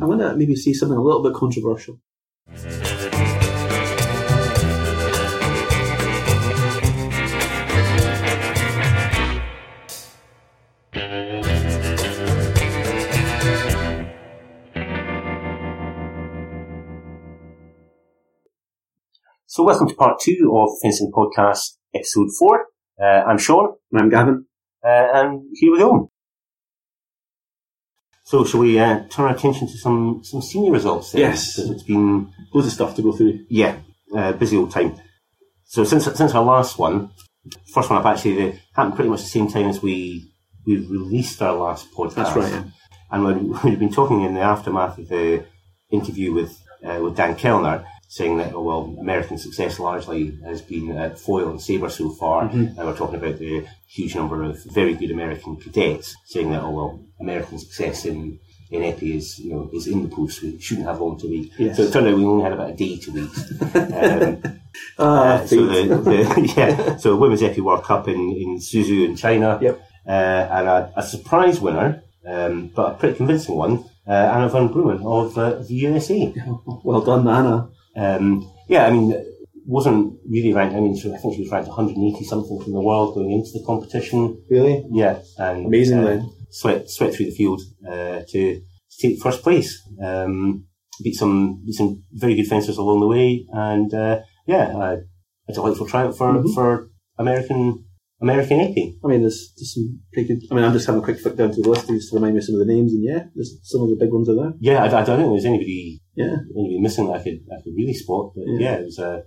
I want to maybe see something a little bit controversial. So welcome to part two of Fencing Podcast, episode four. Uh, I'm Sean. And I'm Gavin. Uh, and here we go. So shall we uh, turn our attention to some, some senior results? then? Yes. Because It's been, Loads of stuff to go through. yeah, uh, busy old time. So since since our last one, first one up actually they happened pretty much the same time as we we released our last podcast. That's right, yeah. And when we've been talking in the aftermath of the interview with uh, with Dan Kellner, saying that oh, well, American success largely has been at foil and sabre so far, and we're talking about the huge number of very good American cadets, saying that oh well, American success in in épée is you know is in the post. We shouldn't have long to wait. Yes. So it turned out we only had about a day to wait. um, Ah, uh, so the, the yeah, so Women's épée World Cup in in Suzhou in China. Yep. Uh, and a, a surprise winner, um, but a pretty convincing one, uh, Anna van Brummen of uh, the USA. well done, Anna. Um, yeah, I mean, wasn't really ranked. I mean, she, I think she was ranked 180 something from the world going into the competition. Really? Yeah, and Amazing uh. Sweat sweat through the field uh, to, to take first place. Um, beat some beat some very good fencers along the way, and uh, yeah, uh, a delightful triumph for Mhm. for American American épée. I mean, there's, there's some pretty good. I mean, I'm just having a quick flick down to the list just to remind me of some of the names, and yeah, there's some of the big ones are there. Yeah, I, I don't think there's anybody Yeah. anybody missing that I could I could really spot, but Yeah. yeah, it was a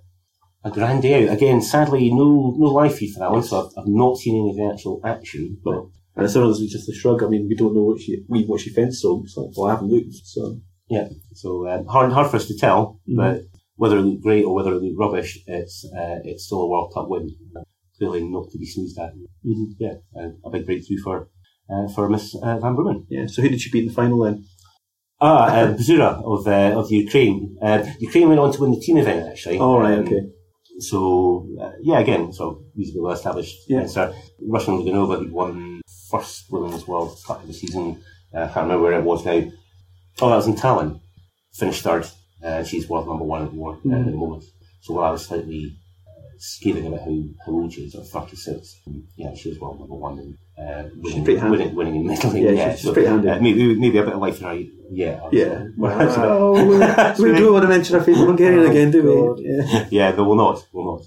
a grand day out. Again, sadly, no no live feed for that one, so I've, I've not seen any of the actual action. But. And it's always just a shrug. I mean, we don't know what she we what she fenced, so it's like, well, I haven't looked. So yeah, so uh, hard hard for us to tell, Mhm. but whether it looked great or whether it looked rubbish, it's uh, it's still a World Cup win. Clearly not to be sneezed at. Mhm. Yeah, a, a big breakthrough for uh, for Miss uh, Van Brummen. yeah. So who did she beat in the final then? Ah, uh, Bzura of uh, of Ukraine. Uh, Ukraine went on to win the team event actually. All right. Um, Okay. So uh, yeah, again, so reasonably well established. Yeah. So Russian Logunova who'd won first women's World Cup of the season. Uh, I can't remember where it was now. Oh, that was in Tallinn. Finished third. Uh, she's world number one at the, war, uh, Mhm. at the moment. So while I was slightly uh, scathing about how, how old she is, or 36, um, yeah, she was world number one and uh, winning, pretty handy. winning, winning in medal. Yeah, she's- she's pretty handy. Uh, maybe, maybe a bit of life in her, yeah. Yeah. A we, we don't want to mention our favourite Hungarian Oh, again, do we? Yeah. yeah, but we'll not, we'll not.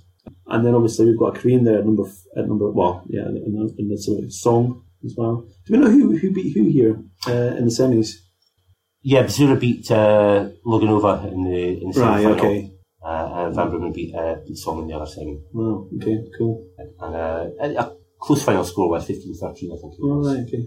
And then obviously we've got a Korean there at number f- at number well, yeah, in the, in the song as well. Do we know who who beat who here uh, in the semis? Yeah, Bzura beat uh, Logunova in the in the Right. semi-final. Okay. Uh, and Van Brummen beat uh, beat Song in the other semi. Wow. Okay. Cool. And uh, a, a close final score was 15-13, I think it was. right. Okay.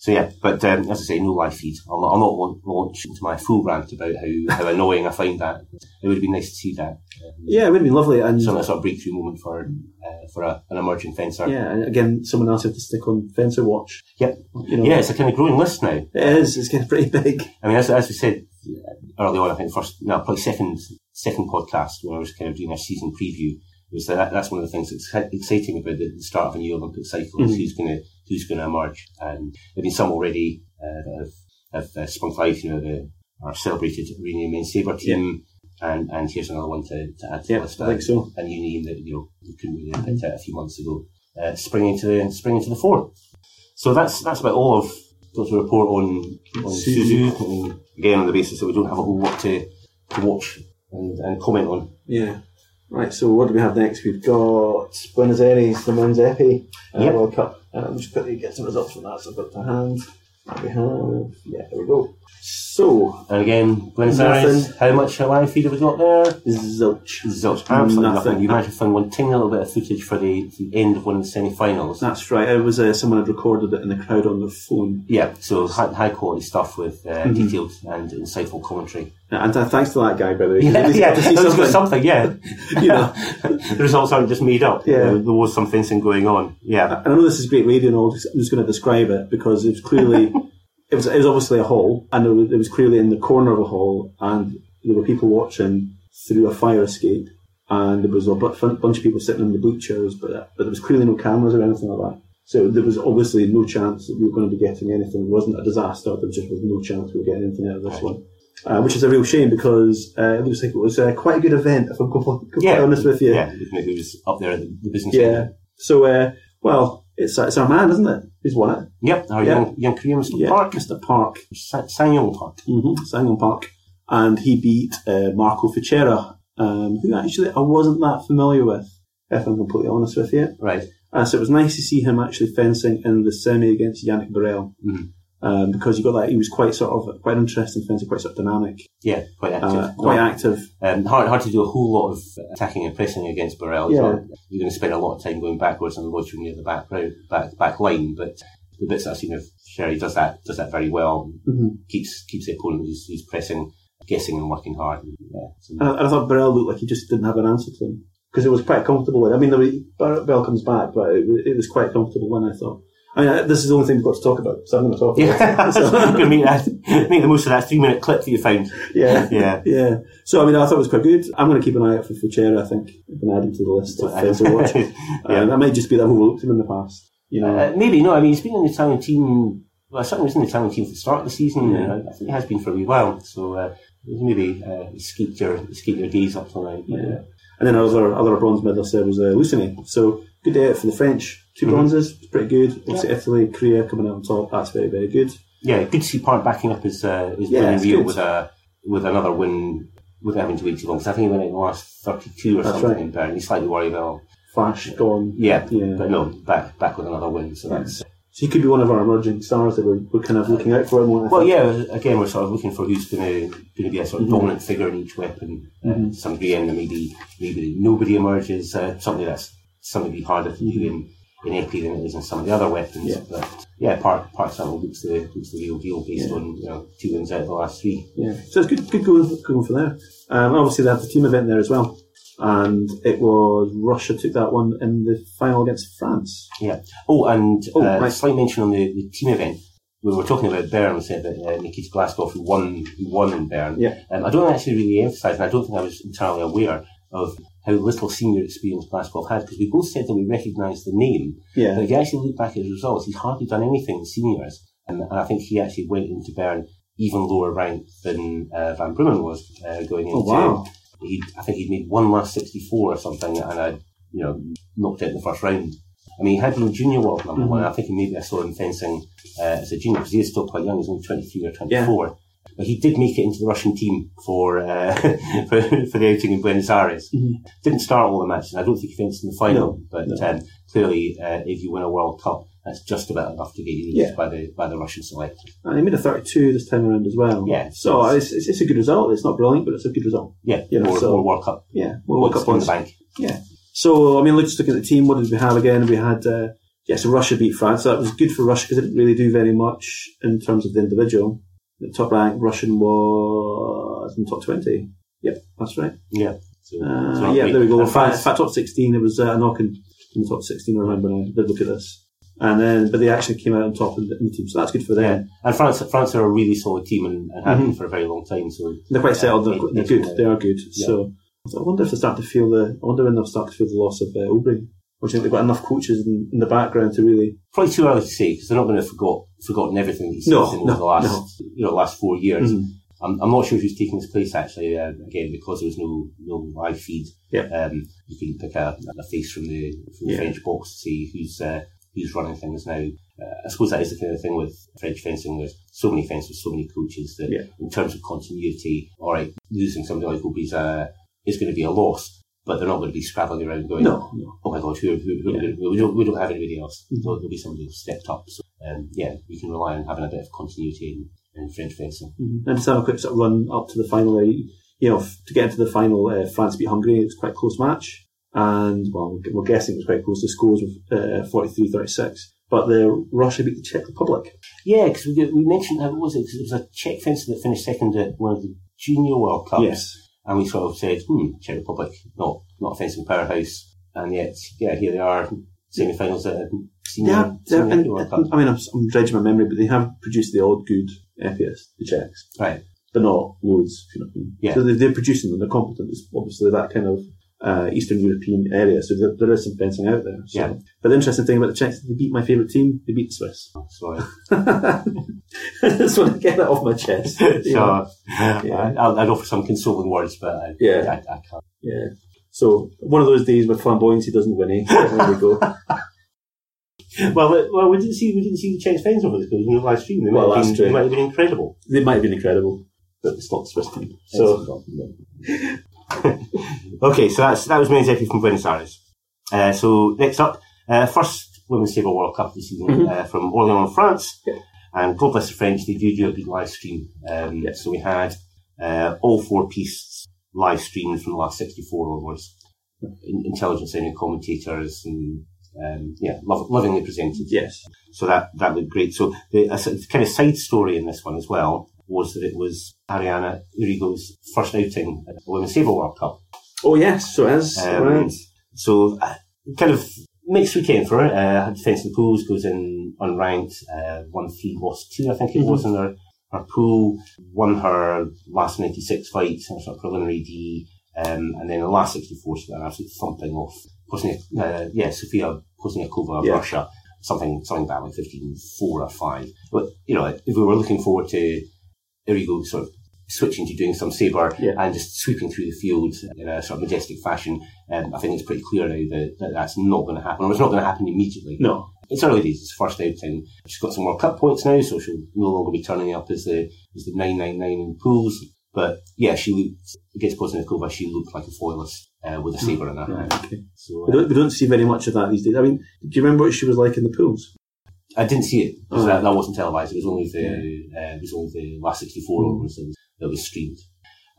So yeah, but um, as I say, no live feed. I'll not, I'll not launch, into my full rant about how, how annoying I find that. It would have been nice to see that. Um, Yeah, it would have been lovely. And Some sort of breakthrough moment for uh, for a, an emerging fencer. yeah, and again, someone else had to stick on Fencer Watch. Yep. You know, Yeah, it's a kind of growing list now. it is. It's getting pretty big. I mean, as, as we said uh, early on, I think first, no, probably second, second podcast when I was kind of doing our season preview was that that's one of the things that's exciting about the, the start of a new Olympic cycle is Mhm. who's going to who's going to emerge. And there've been some already uh, that have, have uh, sprung to life. You know, the our celebrated Iranian men's sabre team, and and here's another one to, to add to Yeah, the list. I think so. A new name that you know we couldn't really have picked out a few months ago, uh, springing to the springing to the fore. So that's that's about all of to report on on Suzhou. Suzhou. And again, on the basis that we don't have a whole lot to, to watch and, and comment on. Yeah. Right. So what do we have next? We've got Buenos Aires, the men's épée uh, Yep. World Cup. Um, just quickly get some results from that. So I've got to hand. We have. Yeah. There we go. So And again, Buenos Nothing. Aires, how much live feed have we got there? zilch. Zilch, absolutely nothing. Nothing. You managed to find one tiny little bit of footage for the, the end of one of the semi-finals. That's right. It was uh, someone had recorded it in the crowd on their phone. Yeah, so high, high quality stuff with uh, Mhm. detailed and insightful commentary. And uh, thanks to that guy, by the way. Yeah, yeah, see that was something. something, yeah. You know. the results aren't just made up. Yeah. There, there was some fencing going on. Yeah. And I know this is great radio, and all. I'm just going to describe it because it was clearly, it was it was obviously a hall, and it was, it was clearly in the corner of a hall, and there were people watching through a fire escape, and there was a bunch of people sitting in the bleachers, but but there was clearly no cameras or anything like that. So there was obviously no chance that we were going to be getting anything. It wasn't a disaster. There just was no chance we were getting anything out of this one. Uh, which is a real shame because uh, it looks like it was uh, quite a good event, if I'm completely Yeah. honest with you. Yeah, at who's up there at the, business Yeah. end. So, uh, well, it's, it's our man, isn't it? He's won it? Yep, our Yeah. young, young Korean Mr. Yeah, Park, Mr. Park. Sa- Park. Mm-hmm. Sang-young Park. And he beat uh, Marco Fichera, um, who actually I wasn't that familiar with, if I'm completely honest with you. Right. Uh, so it was nice to see him actually fencing in the semi against Yannick Borel. Mhm. Um, because you got that, he was quite sort of, quite interesting fencer, quite sort of dynamic, Yeah, quite active. uh, quite active. Um, hard, hard to do a whole lot of attacking and pressing against Borel. Yeah. So you're going to spend a lot of time going backwards and loitering near the back row, back back line. But the bits I've seen of Sherry does that does that very well. hmm Keeps keeps the opponent who's, who's pressing, guessing and working hard. And, yeah, so- And I, I thought Borel looked like he just didn't have an answer to him. Because it was quite comfortable. I mean, the Borel comes back, but it, it was quite comfortable when I thought. I mean, uh, this is the only thing we've got to talk about, so I'm going to talk about yeah. it. So- make, that, make the most of that three minute clip that you found. yeah. Yeah. Yeah. So, I mean, I thought it was quite good. I'm going to keep an eye out for Fichera, I think. I'm going to add him to the list of things to watch. Yeah. Uh, that might just be that I've overlooked him in the past. You know, Uh, maybe no. I mean, he's been in the Italian team. Well, certainly was in the Italian team for the start of the season. Yeah. and I think he has been for a wee while. So uh, maybe uh, escaped your escaped your gaze up till now. But, Yeah. And then our other, other bronze medalist there was uh, Lucenay. So good day for the French. 2 Mhm. bronzes, pretty good. Obviously, Italy, Korea coming out on top. That's very, very good. yeah, good to see Park backing up his uh, his Yeah, win in it's Rio good. with a with another win without having to wait too long. Because I think he went in the last thirty two or That's something right. in Bern. He's slightly worried about. Flash, gone. Yeah, Yeah. but no, back back with another win. So Yeah. that's So he could be one of our emerging stars that we're, we're kind of looking out for. More, Well, yeah. Again, we're sort of looking for who's going to going to be a sort of Mhm. dominant figure in each weapon. Uh, Mhm. somebody in, and maybe maybe nobody emerges. Uh, something that's something be harder to do in in épée than it is in some of the other weapons. Yeah. But yeah, Park Park certainly looks the looks the real deal based Yeah. on you know two wins out of the last three. Yeah, so it's good, good going, going for there. Um, obviously, they have the team event there as well, and it was Russia took that one in the final against France. Yeah. Oh, and Oh, uh, right. slight mention on the, the team event. We were talking about Bern. We said that uh, Nikita Glazkov who won who won in Bern. Yeah. Um, I don't actually really emphasise, and I don't think I was entirely aware of how little senior experience Glazkov had because we both said that we recognised the name, Yeah, but if you actually look back at his results, he's hardly done anything in seniors, and, and I think he actually went into Bern even lower ranked than uh, Van Brummen was uh, going into. Oh wow! He, I think he'd made one last 64 or something, and I, you know, knocked out in the first round. I mean, he had no junior world number Mhm. one. I think he maybe I saw him fencing uh, as a junior because he is still quite young. He's only 23 or 24. But he did make it into the Russian team for uh, for, for the outing in Buenos Aires. Mhm. Didn't start all the matches. I don't think he finished in the final, No, but no. Um, clearly, uh, if you win a World Cup, that's just about enough to get you Yeah. used by the by the Russian selector. And he made a 32 this time around as well. Yeah. So it's, it's, it's a good result. It's not brilliant, but it's a good result. Yeah, You know, more, so- more World Cup. Yeah, we'll look points on the bank. Yeah. So, I mean, let's just look at the team. What did we have again? We had, uh, yeah, so Russia beat France. That was good for Russia because they didn't really do very much in terms of the individual. The top ranked Russian was in the top 20. Yep, that's right. Yeah. So, Uh, yeah, there we go. In fact, top 16, it was uh, a knock in, in the top 16, I remember now. I did look at this. And then, but they actually came out on top in the, in the team, so that's good for them. Yeah, and France, France are a really solid team and, and have been for a very long time. So They're quite settled. They're, they're good. They are good. Yeah. So, so I wonder if they start to feel the. I wonder when they'll start to feel the loss of uh, Obry. Which think they've got enough coaches in, in the background to really. probably too early to say because they're not going to have forgot forgotten everything that he's No, seen over no, the last no. you know last four years. Mhm. I'm, I'm not sure who's taking his place actually. Uh, again, because there was no no live feed. Yeah. Um, you couldn't pick a, a face from the from the Yeah. French box to see who's uh, who's running things now. Uh, I suppose that is the kind of thing with French fencing. There's so many fencers, so many coaches that, Yeah. in terms of continuity, all right, losing somebody like Obi's uh, is going to be a loss. But they're not going to be scrabbling around going, No, no. oh my god, who, who, who Yeah. we, don't, we don't have anybody else. Mhm. So there'll be somebody who's stepped up. So, um, yeah, we can rely on having a bit of continuity in, in French fencing. Mm-hmm. And just have a quick sort of run up to the final. There. You know, to get into the final, uh, France beat Hungary. It was quite a close match, and well, we're- guessing it was quite close. The scores were uh, 43-36. But the Russia beat the Czech Republic. Yeah, because we, we mentioned, how was it? 'Cause it was a Czech fencer that finished second at one of the Junior World Cups. Yes. And we sort of said, hmm, Czech Republic, not, not a fencing powerhouse. And yet, yeah, here they are, semi-finals at senior, Yeah, senior and, World Cup. I mean, I'm, I'm dredging my memory, but they have produced the odd good FPS, the Czechs, Right. but not loads. If you know what I mean. Yeah. So they, they're producing them. They're competent. It's obviously that kind of uh, Eastern European area, so there, there is some fencing out there. So. Yeah. But the interesting thing about the Czechs, they beat my favourite team. They beat the Swiss. So, Just want to get that off my chest. so Yeah. I, I'll, I'd offer some consoling words, but I, Yeah. I, I can't. Yeah. So one of those days where flamboyancy doesn't win. Eh? There we go. Well, we- well, we didn't see we didn't see the Czechs fans over this because it was no live stream. They might, Well, have been, they might have been incredible. They might have been incredible, but it's not the Swiss team. So Okay, so that's that was Zeki from Buenos Aires. Uh, so next up, uh, first Women's Sabre World Cup this season Mhm. uh, from Orléans, France. Yeah. And God bless the French, they do do a good live stream. Um, Yeah. So we had uh, all four pistes live streamed from the last 64 onwards. In- intelligent sounding commentators and um, yeah, lov- lovingly presented. yes, So that that looked great. So the a kind of side story in this one as well was that it was Ariana Errigo's first outing at the Women's Sabre World Cup. oh yes. So as Um, right. So uh, kind of mixed weekend for her. Uh, had defence the pools, goes in unranked, uh, won three, lost two, I think it was in her, her pool, won her last 96 fight, her sort of preliminary D, um, and then the last 64 she got an absolute thumping off Poznia, uh, yeah, Sofia Pozniakova of Yeah. Russia, something, something about like 15, 4 or 5. But, you know, if we were looking forward to Errigo sort of switching to doing some sabre Yeah. and just sweeping through the field in a sort of majestic fashion, um, I think it's pretty clear now that, that that's not going to happen, or it's not going to happen immediately. No, It's early days, it's first outing. She's got some World Cup points now, so she'll no longer be turning up as the as the 999 in pools. But yeah, she looked, against Poznikova, she looked like a foilist uh, with a sabre in her hand. right, okay. So We uh, don't, we don't see very much of that these days. I mean, do you remember what she was like in the pools? I didn't see it because Oh. that, that wasn't televised. It was only the uh, it was only the last 64 Mm. overs that was, that was streamed.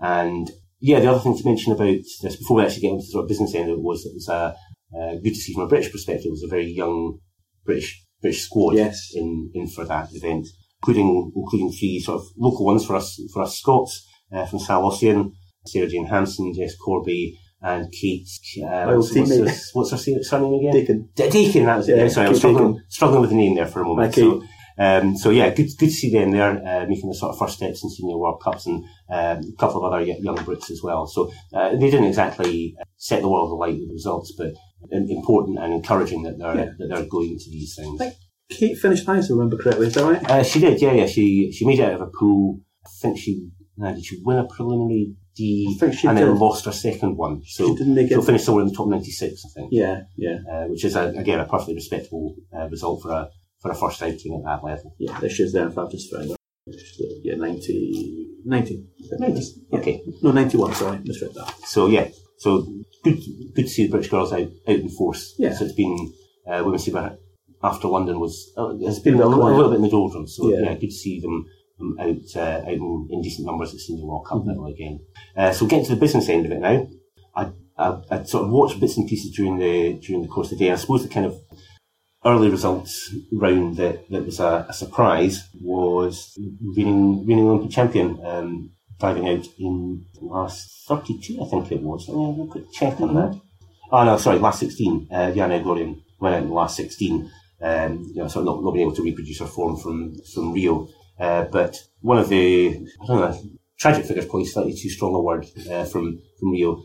And yeah, the other thing to mention about this before we actually get into the sort of business end of it was it was a uh, good to see from a British perspective. It was a very young British British squad Yes. in in for that event, including including three sort of local ones for us for us Scots uh, from Salle Ossian, Sarah Jane Hampson, Jess Corby, and Kate. Uh, old what's, what's, her, what's her surname again? Deacon. D- Deacon, that was it. Yeah, Yeah, sorry, I was struggling, Deacon. struggling with the name there for a moment. Okay. So, um, so yeah, good, good to see them there, uh, making the sort of first steps in senior World Cups and um, a couple of other young Brits as well. So uh, they didn't exactly set the world alight with the results, but important and encouraging that they're Yeah. that they're going to these things. Kate finished high, if I remember correctly. Is that right? Uh, she did, yeah, yeah. She she made it out of a pool. I think she uh, did she win a preliminary D I think she and did. then lost her second one. So she didn't make she'll it. finish somewhere in the top ninety six, I think. Yeah, yeah, uh, which is a, again a perfectly respectable uh, result for a for a first outing at that level. yeah. This year's there. In fact, just found out. Yeah, 90, 90. Yeah. Okay, No, 91, sorry. Misread that. so yeah, so good good to see the British girls out, out in force. Yeah. So it's been uh, women's sabre after London was uh, has been a, a little- a quiet. little bit in the doldrums. So Yeah. yeah, good to see them out uh, out in, in decent numbers at Senior World Cup Mhm. level again. Uh, so getting to the business end of it now, I, I I sort of watched bits and pieces during the during the course of the day. I suppose the kind of early results round that, that was a, a surprise was reigning, reigning Olympic champion um, diving out in the last 32, I think it was. Let me have a quick check on that. Oh, no, sorry, last 16. Uh, Yana Egorian went out in the last 16. Um, you know, sort of not, not being able to reproduce her form from, from Rio. Uh, but one of the, I don't know, tragic figures, probably slightly too strong a word, uh, from, from Rio.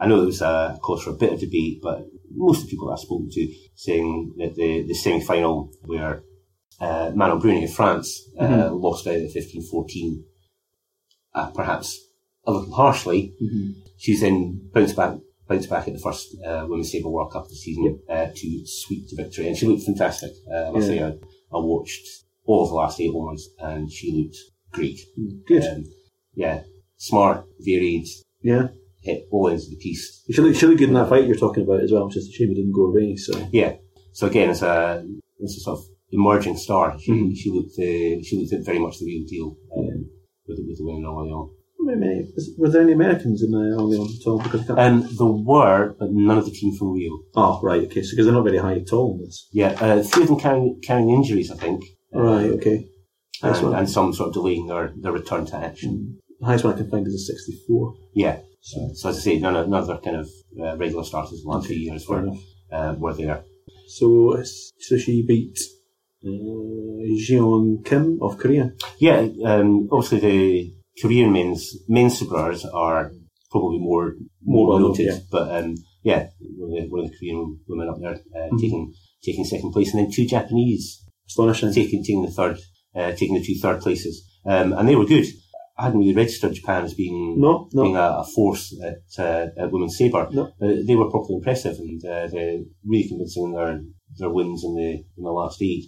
I know it was a cause for a bit of debate, but most of the people I've spoken to saying that the, the semi-final where uh, Manon Brunet of France uh, Mhm. lost out at 15-14, uh, perhaps a little harshly, Mm-hmm. she's then bounced back bounced back at the first uh, Women's Sabre World Cup this season uh, to sweep to victory, and she looked fantastic. Uh, I must Yeah. say, I, I watched all of the last eight onwards, and she looked great. Good. Um, yeah, smart, varied, yeah. hit all ends of the piste. She looked, she looked good in that fight you're talking about as well. It's just a shame it didn't go away. So Yeah. So again, it's a as a sort of emerging star, she Mhm. she looked uh, she looked very much the real deal um, with the, with the win in Orléans. Wait a minute. Is- Were there any Americans in the Orleans at all? Because Um, there were, but none of the team from Rio. oh, right. Okay. So because they're not very high at all. in this. Yeah, uh, three of them carrying, carrying injuries, I think. Right. Okay. And, and some sort of delaying their, their return to action. The highest one I can find is a 64. Yeah. So So as I say, none of, none of their kind of uh, regular starters the last Okay, few years were, uh, were there. So, so she beat uh, Jeon Kim of Korea. Yeah, um, obviously the Korean men's men's sabrers are probably more More well noted. yeah. But um, yeah, one of, the, one of the Korean women up there uh, Mhm. taking taking second place, and then two Japanese Astonishing. taking taking the third, uh, taking the two third places, um, and they were good. I hadn't really registered Japan as being No, being a, a force at, uh, at women's sabre. No. But they were properly impressive and uh, they're really convincing in their their wins in the in the last eight.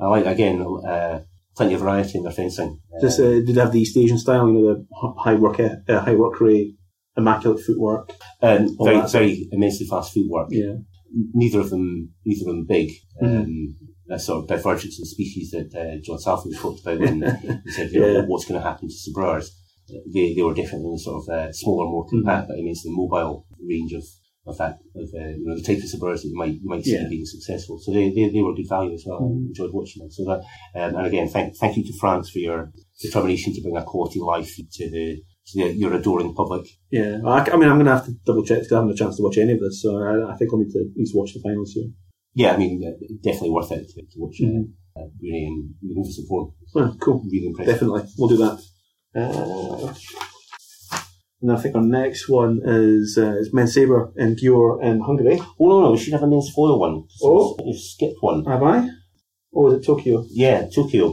I like again uh, plenty of variety in their fencing. Uh, Just uh, did they have the East Asian style, you know, the high work, uh, high work rate, immaculate footwork. all very very immensely fast footwork. Yeah. Neither of them neither of them big. Mhm. Um, that sort of divergence in species that uh, John Southwood talked about when he said, you know, Yeah. what's going to happen to sabreurs. They, they were definitely in the sort of uh, smaller, more compact, Mm-hmm. compact, but immensely mobile range of, of that, of uh, you know, the type of sabreurs that you might you might see Yeah. being successful. So they, they, they were good value as well. Mhm. I enjoyed watching them. So that, um, and again, thank thank you to France for your determination to bring a quality live feed to the to the, your adoring public. Yeah. I, I mean, I'm going to have to double check because I haven't had a chance to watch any of this, so I, I think I'll need to at least watch the finals here. Yeah, I mean, uh, definitely worth it to, to watch uh, Mhm. uh, Brunet and form. Oh, cool. Really impressive. Definitely. We'll do that. Uh, and I think our next one is uh, is men's sabre in Győr in Hungary. Oh no, no, we should have a men's foil one. Oh. you skipped one. Have I? Oh, is it Tokyo? Yeah, Tokyo.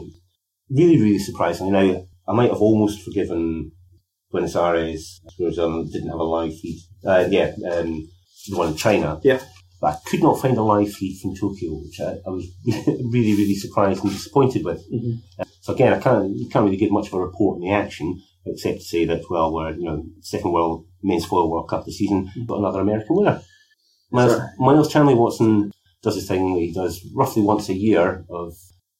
Really, really surprising. Now, I might have almost forgiven Buenos Aires because um, didn't have a live feed. Uh, yeah, um, the one in China. Yeah. But I could not find a live feed from Tokyo, which I, I was really, really surprised and disappointed with. Mhm. So again, I can't, you can't really give much of a report on the action, except to say that, well, we're, you know, second world men's foil World Cup this season, but another American winner. Miles. Miles Chamley Watson does this thing he does roughly once a year of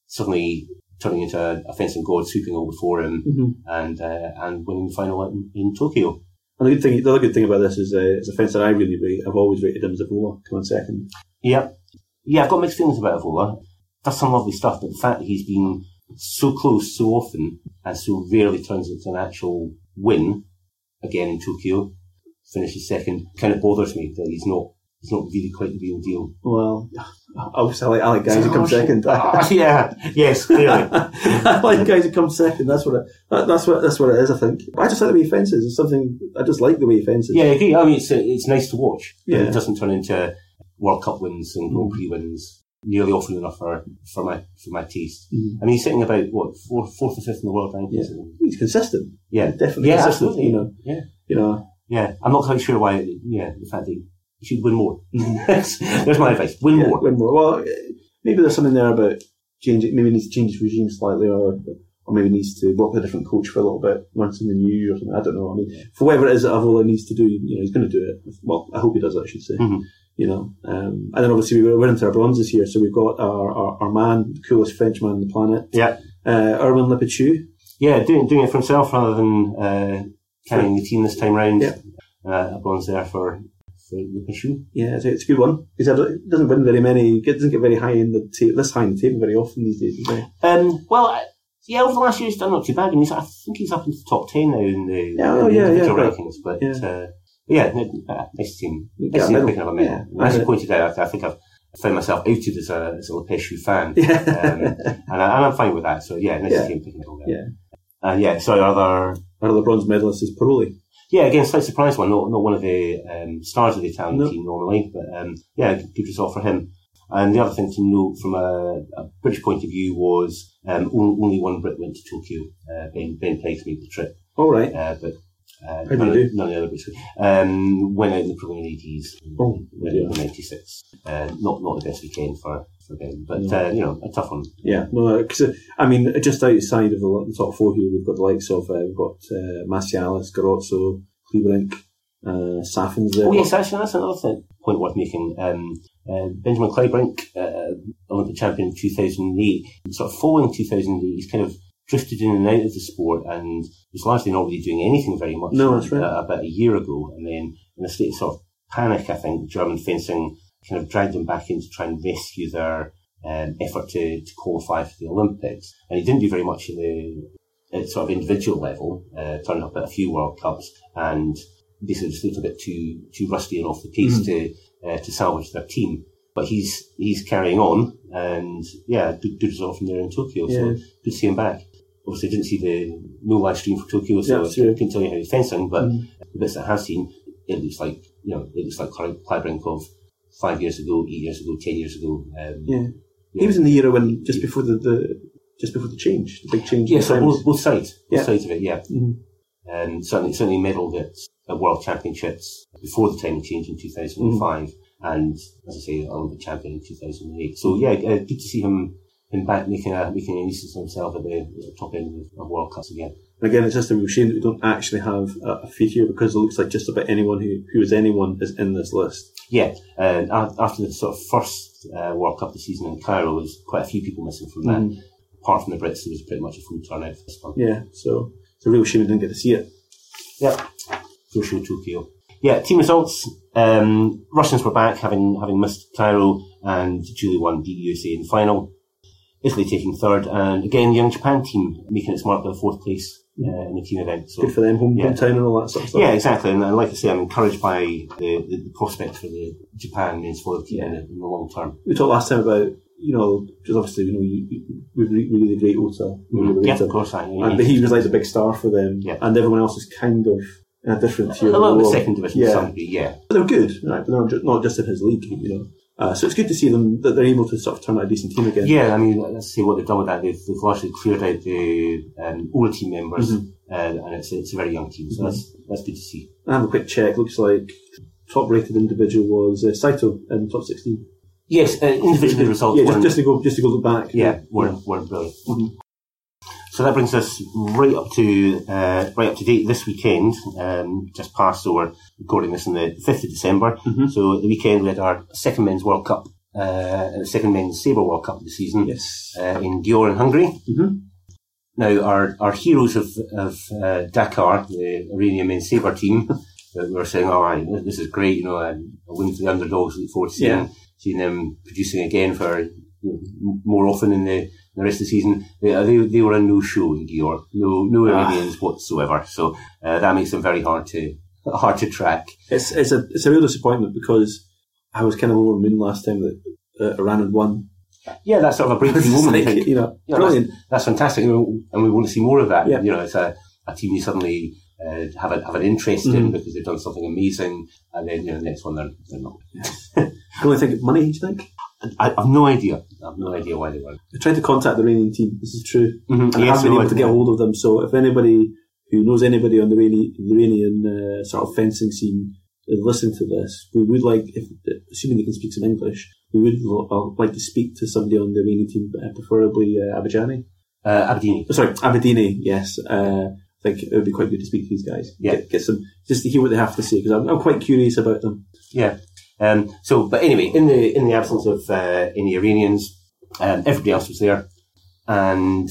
suddenly turning into a, a fencing god, sweeping all before him, Mm-hmm. and uh, and winning the final in, in Tokyo. And the good thing, the other good thing about this is, uh, it's a fence that I really rate. I've always rated him as a bowler. Come on second. Yeah, yeah, I've got mixed feelings about Avola. Does some lovely stuff, but the fact that he's been so close so often and so rarely turns into an actual win again in Tokyo, finishes second, kind of bothers me that he's not he's not really quite the real deal. Well, obviously I like, I like guys who come second. Ah, yeah, yes, clearly. I like guys who come second. That's what it, that, that's what that's what it is. I think. I just like the way he fences. It's something I just like the way he fences. Yeah, I agree. I mean, it's it's nice to watch. Yeah. it doesn't turn into World Cup wins and Grand Prix wins nearly often enough for for my for my taste. Mhm. I mean, he's sitting about what fourth, fourth or fifth in the world rankings. Yeah. He's consistent. Yeah, Definitely yeah, consistent. absolutely. You know. Yeah, You know. yeah. I'm not quite sure why. Yeah, the fact that he should win more. There's my advice: win Yeah, more. Win more. Well, maybe there's something there about changing. Maybe he needs to change his regime slightly, or or maybe needs to work with a different coach for a little bit, learn something new or something. I don't know. I mean, for whatever it is that Avola needs to do, you know, he's going to do it. Well, I hope he does it. I should say. Mhm. You know, um, and then obviously we we're into our bronzes here, so we've got our, our, our man, the coolest Frenchman on the planet, Yeah, uh, Erwann Le Péchoux. yeah. Doing doing it for himself rather than uh, carrying the team this time round. Yeah. Uh, a bronze there for for the issue. Yeah, it's it's a good one. He doesn't win very many, he doesn't get very high in the ta- this high in the table very often these days. Um, well, I- yeah, over the last year he's done not too bad. I he's, I think he's up into the top ten now in the, Yeah, oh, in the yeah, yeah, individual right. rankings. But Yeah. uh, yeah, no, uh, nice team. Yeah, Nice team picking up a medal. Yeah. As you pointed out, I, I think I've found myself outed as a as a Le Péchoux fan, Yeah. um, and, I, and I'm fine with that. So yeah, nice Yeah. team picking up a medal. Yeah. Uh, yeah. So other One of bronze medalist is Paroli. Yeah, again, slight surprise one. Not not one of the um, stars of the Italian No. team normally, but um, yeah, good result for him. And the other thing to note from a, a British point of view was um, only, only one Brit went to Tokyo. Uh, ben Ben Price made the trip, All right. uh, but uh, none, of, none of the other Brits um, went out in the preliminary Ds. Oh, out in '96. Uh, not not the best weekend for for Ben, but No. uh, you know a tough one. Yeah, no, because I mean, just outside of the, the top four here, we've got the likes of uh, we've got uh, Massialas, Garozzo, Cleveland, uh, Safin's there. Oh yes, actually, that's another thing, point worth making. Um, uh, Benjamin Kleibrink, uh, Olympic champion in 2008, sort of following 2008, he's kind of drifted in and out of the sport and was largely not really doing anything very much No, that's right. uh, about a year ago. And then in a state of sort of panic, I think German fencing kind of dragged him back in to try and rescue their um, effort to, to qualify for the Olympics. And he didn't do very much in the at sort of individual level, uh, turned up at a few World Cups and basically just looked a bit too too rusty and off the pace Mhm. to uh, to salvage their team. But he's he's carrying on, and yeah, good, good result from there in Tokyo. Yeah. So good to see him back. Obviously didn't see the no live stream for Tokyo, so Yeah, I sure. couldn't tell you how he's fencing, but Mm. the bits I have seen, it looks like, you know, it looks like Clyde five years ago, eight years ago, ten years ago. Um, Yeah. He was in the era when just before the, the just before the change, the big change. Yeah, so both, both sides, both Yeah. sides of it, yeah. Mhm. Um, certainly, certainly medalled at, at World Championships before the time change in 2005, and as I say, Olympic champion in 2008. So yeah, uh, good to see him him back making a making a nuisance of himself at the, the top end of, World Cups again. And again, it's just a real shame that we don't actually have a, a feed here because it looks like just about anyone who, who is anyone is in this list. Yeah, uh, after the sort of first uh, World Cup of the season in Cairo, there was quite a few people missing from that. Mhm. Apart from the Brits, there was pretty much a full turnout for this one. Yeah, so it's a real shame we didn't get to see it. Yeah. Crucial Tokyo. Yeah, team results. Um, Russians were back, having having missed Cairo, and Julie won beat USA in the final. Italy taking third, and again, the young Japan team making its mark a fourth place uh, in the team event. So, Good for them, home, Yeah. hometown and all that sort of stuff. yeah, exactly. And, and like I say, I'm encouraged by the, the, the prospect for the Japan men's volleyball team in, the, in the long term. We talked last time about, you know, because obviously, you know, you, we really, really rate Ota. We really Yeah, of course, I And, but he was like the big star for them, Yeah. and everyone else is kind of in a different tier. a little bit second division Yeah. some degree, yeah. But they're good, right? But just, not just in his league, you know. Uh, so it's good to see them that they're able to sort of turn out a decent team again. Yeah, I mean, let's see what they've done with that. They've, they've largely cleared out the um, older team members, Mhm. uh, and it's, it's a very young team, so Mhm. that's that's good to see. I have a quick check. Looks like top rated individual was uh, Saito in top sixteen. Yes, uh, individual results Yeah, just, just to go just to go look back. yeah, weren't, weren't brilliant. Mhm. So that brings us right up to uh, right up to date this weekend. Um, just past, so we're recording this on the fifth of December. Mhm. So the weekend we had our second men's World Cup, uh, the second men's saber World Cup of the season Yes. uh, in Győr in Hungary. Mhm. Now, our, our heroes of, of uh, Dakar, the Iranian men's saber team, uh, were saying, "All right, this is great. You know, a, a win for the underdogs. Look forward to seeing, Yeah. seeing them producing again for you know, more often in the, the rest of the season." They, uh, they, they were a no show in Győr, no no Ah. Iranians whatsoever. So uh, that makes them very hard to hard to track. It's it's a it's a real disappointment because I was kind of over the moon last time that uh, Iran had won. Yeah, that's sort of a breakthrough It's moment. I like, think. you know, Yeah, brilliant. That's fantastic, you know, and we want to see more of that. Yeah. You know, it's a, a team you suddenly uh, have a, have an interest in Mhm. because they've done something amazing, and then you know, the next one they're, they're not. Can only think of money. Do you think? I, I've no idea. I've no idea why they weren't. I tried to contact the Iranian team. This is true. Mm-hmm. and I haven't been able to get hold of them. So if anybody who knows anybody on the Iranian, the Iranian uh, sort of fencing scene is listening to this, we would like, if, assuming they can speak some English, we would lo- uh, like to speak to somebody on the Iranian team, uh, preferably uh, Abidjani. Uh, Aberdeen. Oh, sorry, Aberdeen. Yes, uh, I think it would be quite good to speak to these guys. Yeah. get, get some just to hear what they have to say because I'm, I'm quite curious about them. Yeah. Um, so, but anyway, in the in the absence of uh, any Iranians, um, everybody else was there, and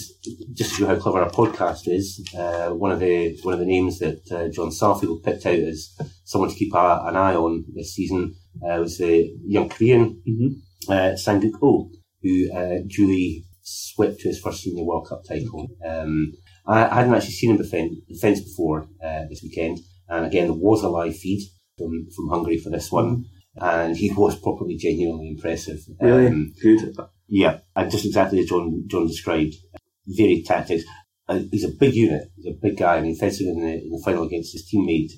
just to show how clever our podcast is, uh, one of the one of the names that uh, John Salfield picked out as someone to keep a, an eye on this season uh, was the young Korean Mm-hmm. uh, Sanguk Oh, who uh, duly swept to his first senior World Cup title. Um, I, I hadn't actually seen him defend, defence before uh, this weekend, and again there was a live feed from, from Hungary for this one, and he was properly genuinely impressive. Really Um, good. yeah, and just exactly as John John described, varied tactics. Uh, he's a big unit. He's a big guy. I mean, fencing in the, in the final against his teammate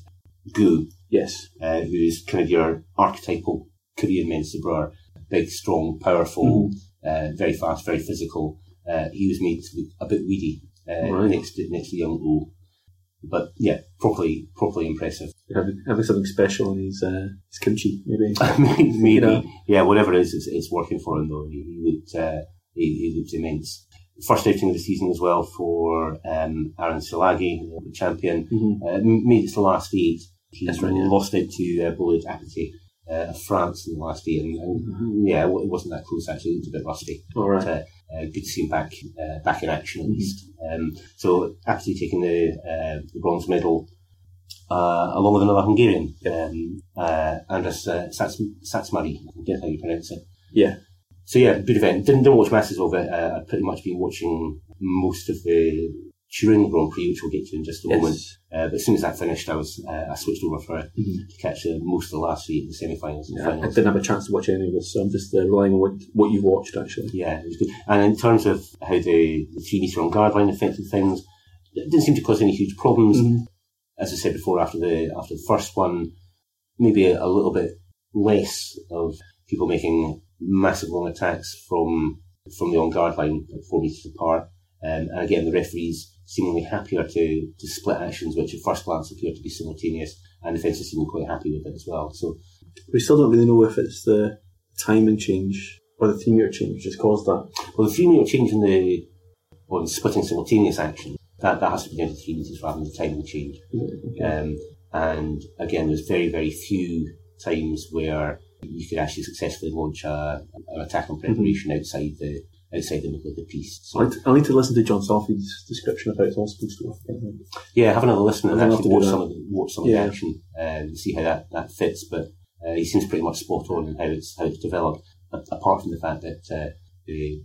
Gu, Yes. uh, who's kind of your archetypal Korean men's sabre, big, strong, powerful, uh, very fast, very physical. Uh, he was made to look a bit weedy uh, Right. next to next to young O, but yeah, properly properly impressive. Having, having something special in his, uh, his kimchi, maybe. Maybe, You know. yeah, whatever it is, it's, it's working for him though. He, he looked uh, he, he looked immense. First outing of the season as well for um, Áron Szilágyi, the champion. Mhm. Uh, made it to the last eight. He That's right, yeah. lost it to uh, Bullet Apithy uh, of France in the last eight, and, and yeah, it wa- it wasn't that close actually. It was a bit rusty. All right. But, uh, uh, good to see him back uh, back in action Mm-hmm. at least. Um, so Apithy taking the, uh, the bronze medal. Uh, along with another Hungarian, um, uh, Andras uh, Sats- Szatmári, I that's how you pronounce it. Yeah. So yeah, good event. Didn't, didn't watch masses of it. Uh, I've pretty much been watching most of the the Grand Prix, which we'll get to in just a Yes. moment. Uh, but as soon as that finished, I was uh, I switched over for Mhm. to catch uh, most of the last three, the semi-finals and Yeah, I didn't have a chance to watch any of this, so I'm just uh, relying on what, what you've watched, actually. Yeah, it was good. And in terms of how the, the three metre on guard line affected things, it didn't seem to cause any huge problems. Mhm. As I said before, after the after the first one, maybe a, a little bit less of people making massive long attacks from from the on guard line at four metres apart. Um, and again, the referees seemingly happier to, to split actions, which at first glance appear to be simultaneous, and the defences seem quite happy with it as well. So We still don't really know if it's the timing change or the three meter change which has caused that. Well, the three metre change in the, well, the splitting simultaneous action, that, that has to be down to three metres rather than the timing change. Okay. Um, and again, there's very, very few times where you could actually successfully launch a, an attack on preparation outside the outside the middle of the piste. So, I'll, need to, I'll need to listen to John Salfield's description of how it's all supposed to work. Yeah, have another listen and actually to watch some of the, watch some Yeah. of the action and see how that, that fits. But uh, he seems pretty much spot on in how it's how it's developed. apart from the fact that uh,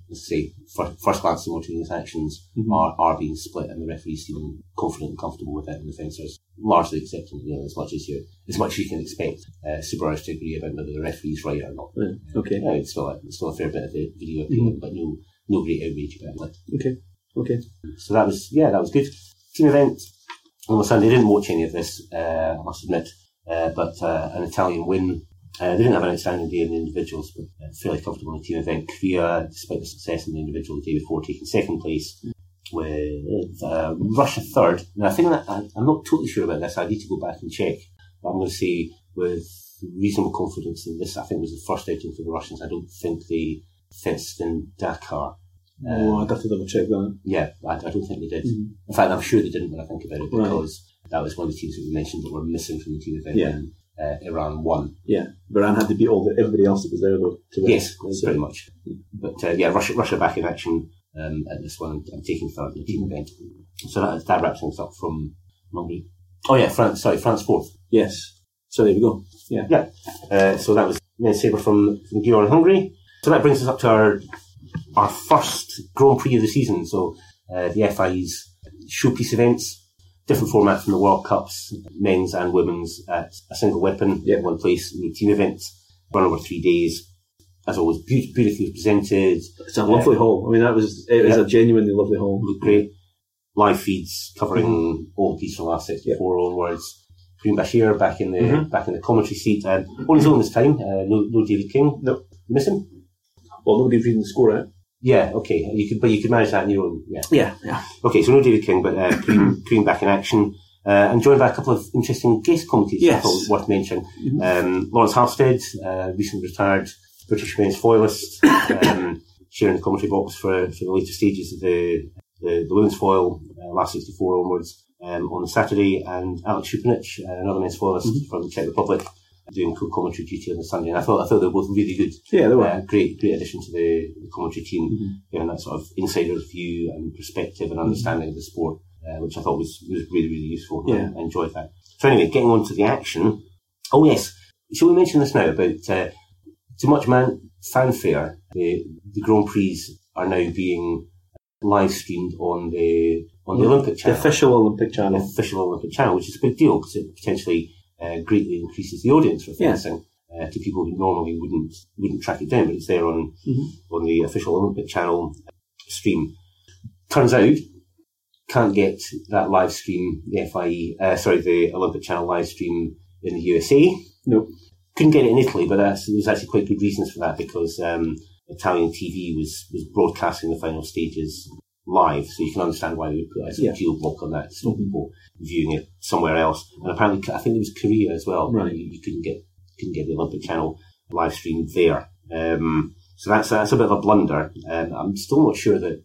let's say first, first glance simultaneous actions Mhm. are, are being split, and the referees seem confident and comfortable with it, and the fencers largely accepting it, you know, as much as you as much as you can expect uh, sabreurs to agree about whether the referee's right or not. Yeah, okay. Yeah, it's still a, it's still a fair bit of the video appeal, but no no great outrage about it. Okay. Okay. So that was yeah, that was good. Team event on the Sunday. I didn't watch any of this, uh, I must admit, uh, but uh, an Italian win. Uh, they didn't have an outstanding day in the individuals, but uh, fairly comfortable in the team event. Korea, despite the success in the individual the day before, taking second place with uh, Russia third. Now I think that I, I'm not totally sure about this. I need to go back and check. But I'm going to say with reasonable confidence that this I think was the first outing for the Russians. I don't think they fenced in Dakar. oh, I'd have to double check that. Yeah, I, I don't think they did. Mhm. In fact, I'm sure they didn't when I think about it Right. because that was one of the teams that we mentioned that were missing from the team event Yeah. when uh, Iran won. Yeah, Iran had to beat all the, everybody else that was there though to win. Yes, So- pretty much. But uh, yeah, Russia, Russia back in action um, at this one and taking third in the team event. So that, that wraps things up from Hungary. Oh yeah, France. Sorry, France fourth. Yes. So there we go. Yeah. Yeah. Uh, so that was Men Sabre from, from Győr in Hungary. So that brings us up to our our first Grand Prix of the season. So uh, the FIE's showpiece events, different format from the World Cups, men's and women's at a single weapon Yeah. in one place, no team events, run over three days. As always, beaut- beautifully presented, It's a lovely hall. I mean, that was it was Yeah. a genuinely lovely hall. looked great. Live feeds covering all the piste from last 64 onwards. Green Bashir back in the Mhm. back in the commentary seat and on his own this time. Uh, no, no David King. No, Nope. Miss him? Well, nobody's reading the score out. Yeah, okay. You could, but you could manage that in your own. Yeah. Yeah, yeah. Okay, so no David King, but uh, Cream, Cream back in action. Uh, and joined by a couple of interesting guest commentators Yes. I thought worth mentioning. Mhm. Um, Laurence Halsted, uh, recently retired British men's foilist, um, sharing the commentary box for, for the later stages of the, the, the women's foil, uh, last 64 onwards, um, on the Saturday, and Alex Choupenitch, uh, another men's foilist Mhm. from the Czech Republic, doing co-commentary duty on the Sunday. And I thought, I thought they were both really good. Yeah, they were. Uh, great, great addition to the, the commentary team Mhm. giving that sort of insider's view and perspective and understanding of the sport, uh, which I thought was, was really, really useful. Yeah. I enjoyed that. So anyway, getting on to the action. Oh yes, shall we mention this now about, uh, to much man fanfare, the, the Grand Prix are now being live streamed on the, on the Olympic channel, The official Olympic an channel. official Olympic channel, which is a big deal because it potentially uh, greatly increases the audience for Yeah. uh, to people who normally wouldn't wouldn't track it down, but it's there on Mhm. on the official Olympic channel stream. Turns out, can't get that live stream, the FIE, uh, sorry, the Olympic channel live stream in the USA. Nope. Couldn't get it in Italy, but that's, there was actually quite good reasons for that because um, Italian TV was, was broadcasting the final stages live, so you can understand why they would put a sort of geo block on that to stop Mhm. people viewing it somewhere else. And apparently, I think it was Korea as well. Right. You, you couldn't get couldn't get the Olympic channel live stream there. Um, so that's that's a bit of a blunder. Um, I'm still not sure that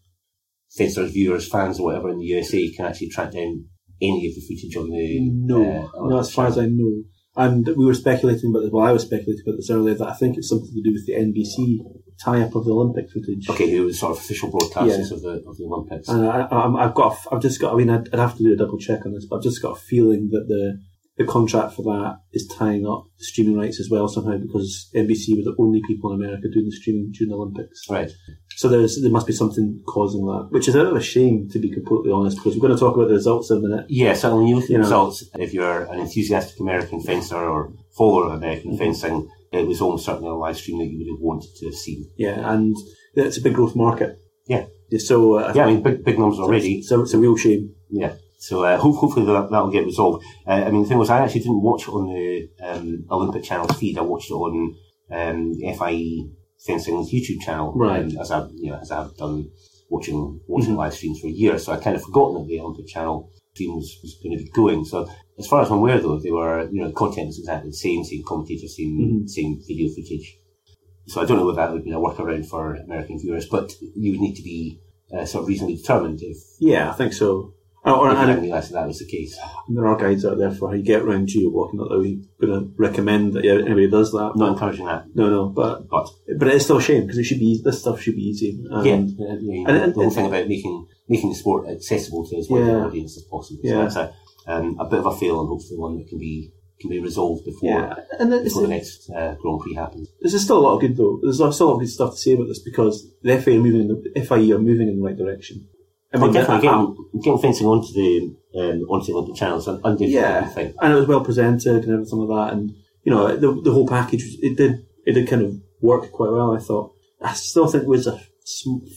fencers, viewers, fans, or whatever in the USA can actually track down any of the footage on the No, uh, no, as far as I know. And we were speculating about this. Well, I was speculating about this earlier that I think it's something to do with the NBC tie-up of the Olympic footage. Okay, who was sort of official broadcasters Yeah. Of the of the Olympics? And I, I've got, a I've just got. I mean, I'd, I'd have to do a double check on this, but I've just got a feeling that the the contract for that is tying up streaming rights as well somehow because NBC were the only people in America doing the streaming during the Olympics. Right. So there's there must be something causing that, which is a bit of a shame to be completely honest, because we're going to talk about the results in a minute. Yeah, so when you look at the know. results, if you're an enthusiastic American fencer or follower of American Mm-hmm. fencing, it was almost certainly a live stream that you would have wanted to have seen. Yeah, and it's a big growth market. Yeah. So uh, Yeah, I mean, big, big numbers already. so it's a real shame. Yeah. So uh, hopefully that, that'll get resolved. Uh, I mean, the thing was, I actually didn't watch it on the um, Olympic Channel feed. I watched it on um, FIE Fencing's YouTube channel, Right. um, as I've you know as I've done watching watching live streams for years. So I kind of forgotten that the Olympic Channel stream was, was going to be going. So as far as I'm aware, though, they were you know the content was exactly the same, same commentator, same same video footage. So I don't know whether that would be a workaround for American viewers, but you would need to be uh, sort of reasonably determined if, Yeah, I think so. Or, or, if didn't realise that that was the case. there are guides out there for how you get around geo blocking. Not that we're going to recommend that anybody does that. Not encouraging that, No, no, but but but it's still a shame because it should be this stuff should be easy. And, yeah, yeah, and- and- the whole thing about making making the sport accessible to as wide an audience as possible. Yeah. So that's a, um, a bit of a fail, and hopefully one that can be can be resolved before yeah, and it's, before the next uh, Grand Prix happens. there's still a lot of good though. There's still a lot of good stuff to say about this because the FA are moving in the FIE are moving in the right direction. I mean, definitely getting, getting fencing onto the um, onto the Olympic channel is an Yeah. and it was well presented and everything like that. And you know, the the whole package it did it did kind of work quite well. I thought. I still think there was a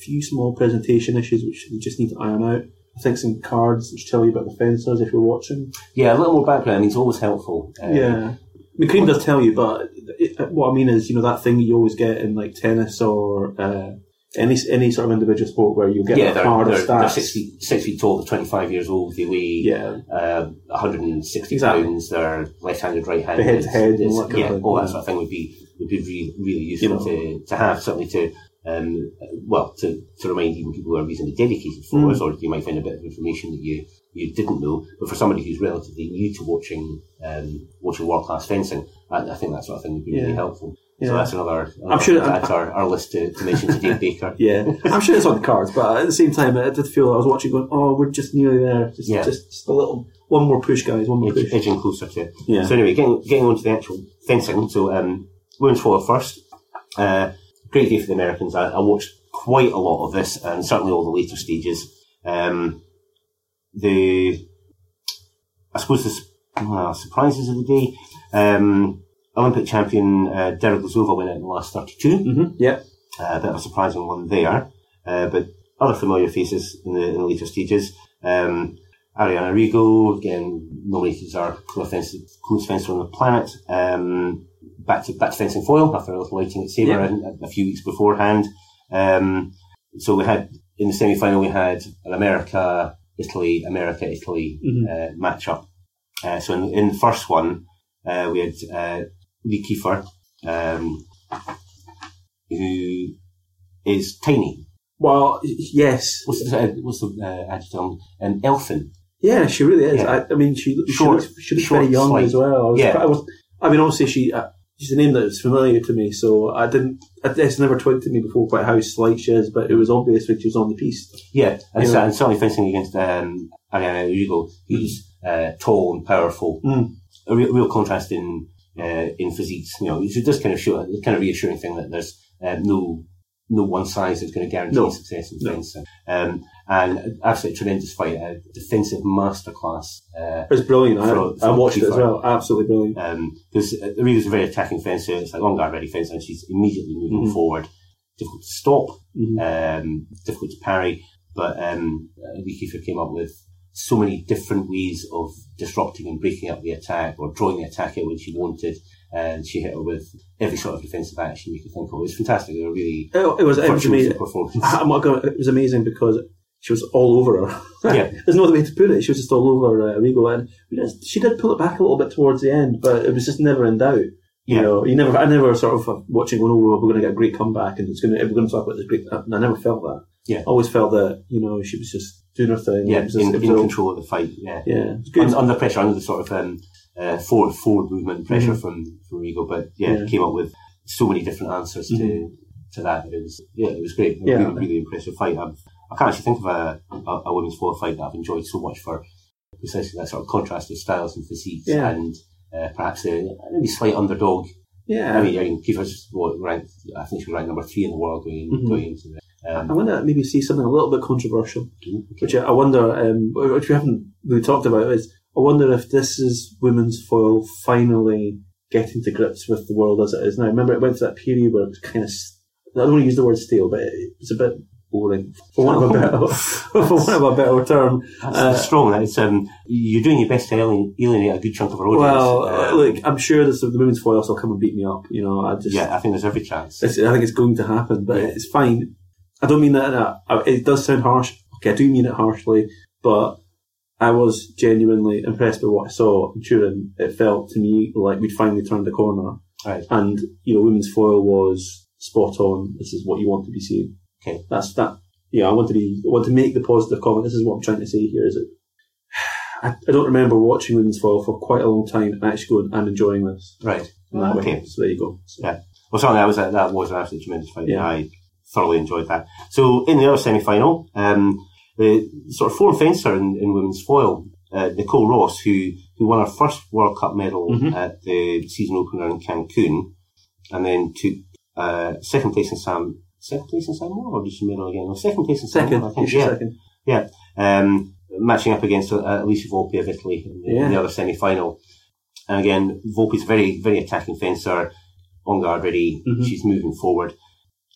few small presentation issues which we just need to iron out. I think some cards which tell you about the fencers if you're watching. Yeah, a little more background. I mean, it's always helpful. Um, Yeah. I mean, Cream does tell you, but it, what I mean is, you know, that thing you always get in like tennis or uh, any any sort of individual sport where you get Yeah, card of they're, they're six feet six feet tall. They're twenty five years old. They weigh Yeah, uh, 160 Exactly. pounds. They're left-handed, right-handed. Head-to-head and all that yeah, all that sort of thing would be would be really really useful know. to, to have. Certainly to um, well to, to remind even people who are reasonably dedicated Mm. followers, or you might find a bit of information that you you didn't know. But for somebody who's relatively new to watching um, watching world class fencing, I, I think that sort of thing would be really helpful. So that's another. another sure- add our, our list to, to mention to Dave Baker. yeah. I'm sure it's on the cards, but at the same time, I did feel I was watching, going, "Oh, we're just nearly there. Just, Yeah. just, just a little, one more push, guys. One more edge, push." edging closer to it. Yeah. So anyway, getting getting on to the actual fencing. So um, women's foil first. Uh, great day for the Americans. I, I watched quite a lot of this, and certainly all the later stages. Um, the I suppose the well, surprises of the day. Um, Olympic champion uh, Deriglazova went out in the last 32. Mm-hmm. Yeah. Uh, a bit of a surprising one there. Uh, but other familiar faces in the, in the later stages. Um, Arianna Errigo, again, nominated as our coolest fencer, coolest fencer on the planet. Um, back to, back to fencing foil after a little waiting at Sabre Yeah. a, a few weeks beforehand. Um, so we had, in the semi-final, we had an America, Italy, America, Italy, Mhm. uh, matchup. Uh, so in, in the first one, uh, we had, uh, Lee um, who is tiny. Well, yes. What's the, uh, what's the uh, adjective? An elfin. Yeah, she really is. Yeah. I, I mean, she, she Short- looks, she looks short, very young slight. as well. I was, Yeah. I was, I mean, obviously she, uh, she's a name that was familiar to me, so I didn't, it's never twigged to me before quite how slight she is, but it was obvious when she was on the piste. Yeah, and, so- and certainly fencing against um, Arianna Errigo, who's uh, tall and powerful. Mm. A real, real contrast in uh, in physiques. You know, it does kind of show a kind of reassuring thing that there's uh, no no one size that's going to guarantee No. success in No. fencing. Um, and absolutely tremendous fight, a defensive masterclass. Uh, It was brilliant. I, I watched it as well. Absolutely brilliant. because uh, Errigo's a very attacking fencer. It's like on guard ready fence, and she's immediately moving Mhm. forward. Difficult to stop. Mhm. um, difficult to parry. But um, uh, Lee Kiefer came up with so many different ways of disrupting and breaking up the attack or drawing the attack out when she wanted. And she hit her with every sort of defensive action you could think of. It was fantastic. They were really It, it was, it was amazing. performance. I'm not gonna, it was amazing because she was all over her. Yeah. There's no other way to put it. She was just all over uh, Errigo, and she did pull it back a little bit towards the end, but it was just never in doubt. You Yeah. know, you never, I never sort of uh, watching going, oh, we're going to get a great comeback, and it's going to, we're going to talk about this great. I never felt that. Yeah. I always felt that you know she was just doing her thing. Yeah, just- in, in control of the fight. Yeah, Yeah, it good. Un- under pressure, under the sort of um, uh, forward forward movement pressure Mhm. from from Errigo. But yeah, Yeah. came up with so many different answers to Mhm. to that. It was yeah, it was great. Yeah. really, really impressive fight. I've, I can't actually think of a, a, a women's foil fight that I've enjoyed so much for precisely that sort of contrast of styles and physiques Yeah. and uh, perhaps a maybe slight underdog. Yeah. I mean, I mean Kiefer's what, ranked, I think she was ranked number three in the world going, Mhm. going into the. Um, I wonder if maybe see something a little bit controversial, okay. which I I wonder, um, which we haven't really talked about, is I wonder if this is women's foil finally getting to grips with the world as it is now. Remember, it went through that period where it was kind of, I don't want to use the word stale, but it was a bit boring, for want of a better, for want of a better term. That's Uh, strong. Um, you're doing your best to alien- alienate a good chunk of our audience. Well, Um, uh, look, I'm sure this, the women's foil will come and beat me up. You know, I just, yeah, I think there's every chance. It's, I think it's going to happen, but Yeah. it's fine. I don't mean that, in a, it does sound harsh. Okay, I do mean it harshly, but I was genuinely impressed by what I saw in Turin. It felt to me like we'd finally turned the corner. Right. And, you know, women's foil was spot on. This is what you want to be seeing. Okay. That's that. Yeah, I want to be, I want to make the positive comment. This is what I'm trying to say here is it, I, I don't remember watching women's foil for quite a long time and actually going and enjoying this. Right. in that way. Okay. So there you go. So, Yeah. Well, certainly that was a, that was an absolutely tremendous fight. Yeah. I thoroughly enjoyed that. So in the other semi-final, um, the sort of former fencer in, in women's foil, uh, Nicole Ross, who who won her first World Cup medal Mhm. at the season opener in Cancun, and then took uh, second place in Sam. Second place in Saint-Maur, or did she medal again? No, second place in Second, Saint-Maur, I think. Yeah, second. um, matching up against uh, Alicia Volpi of Italy in the, in the other semi-final. And again, Volpi's very, very attacking fencer, on guard ready. Mhm. She's moving forward,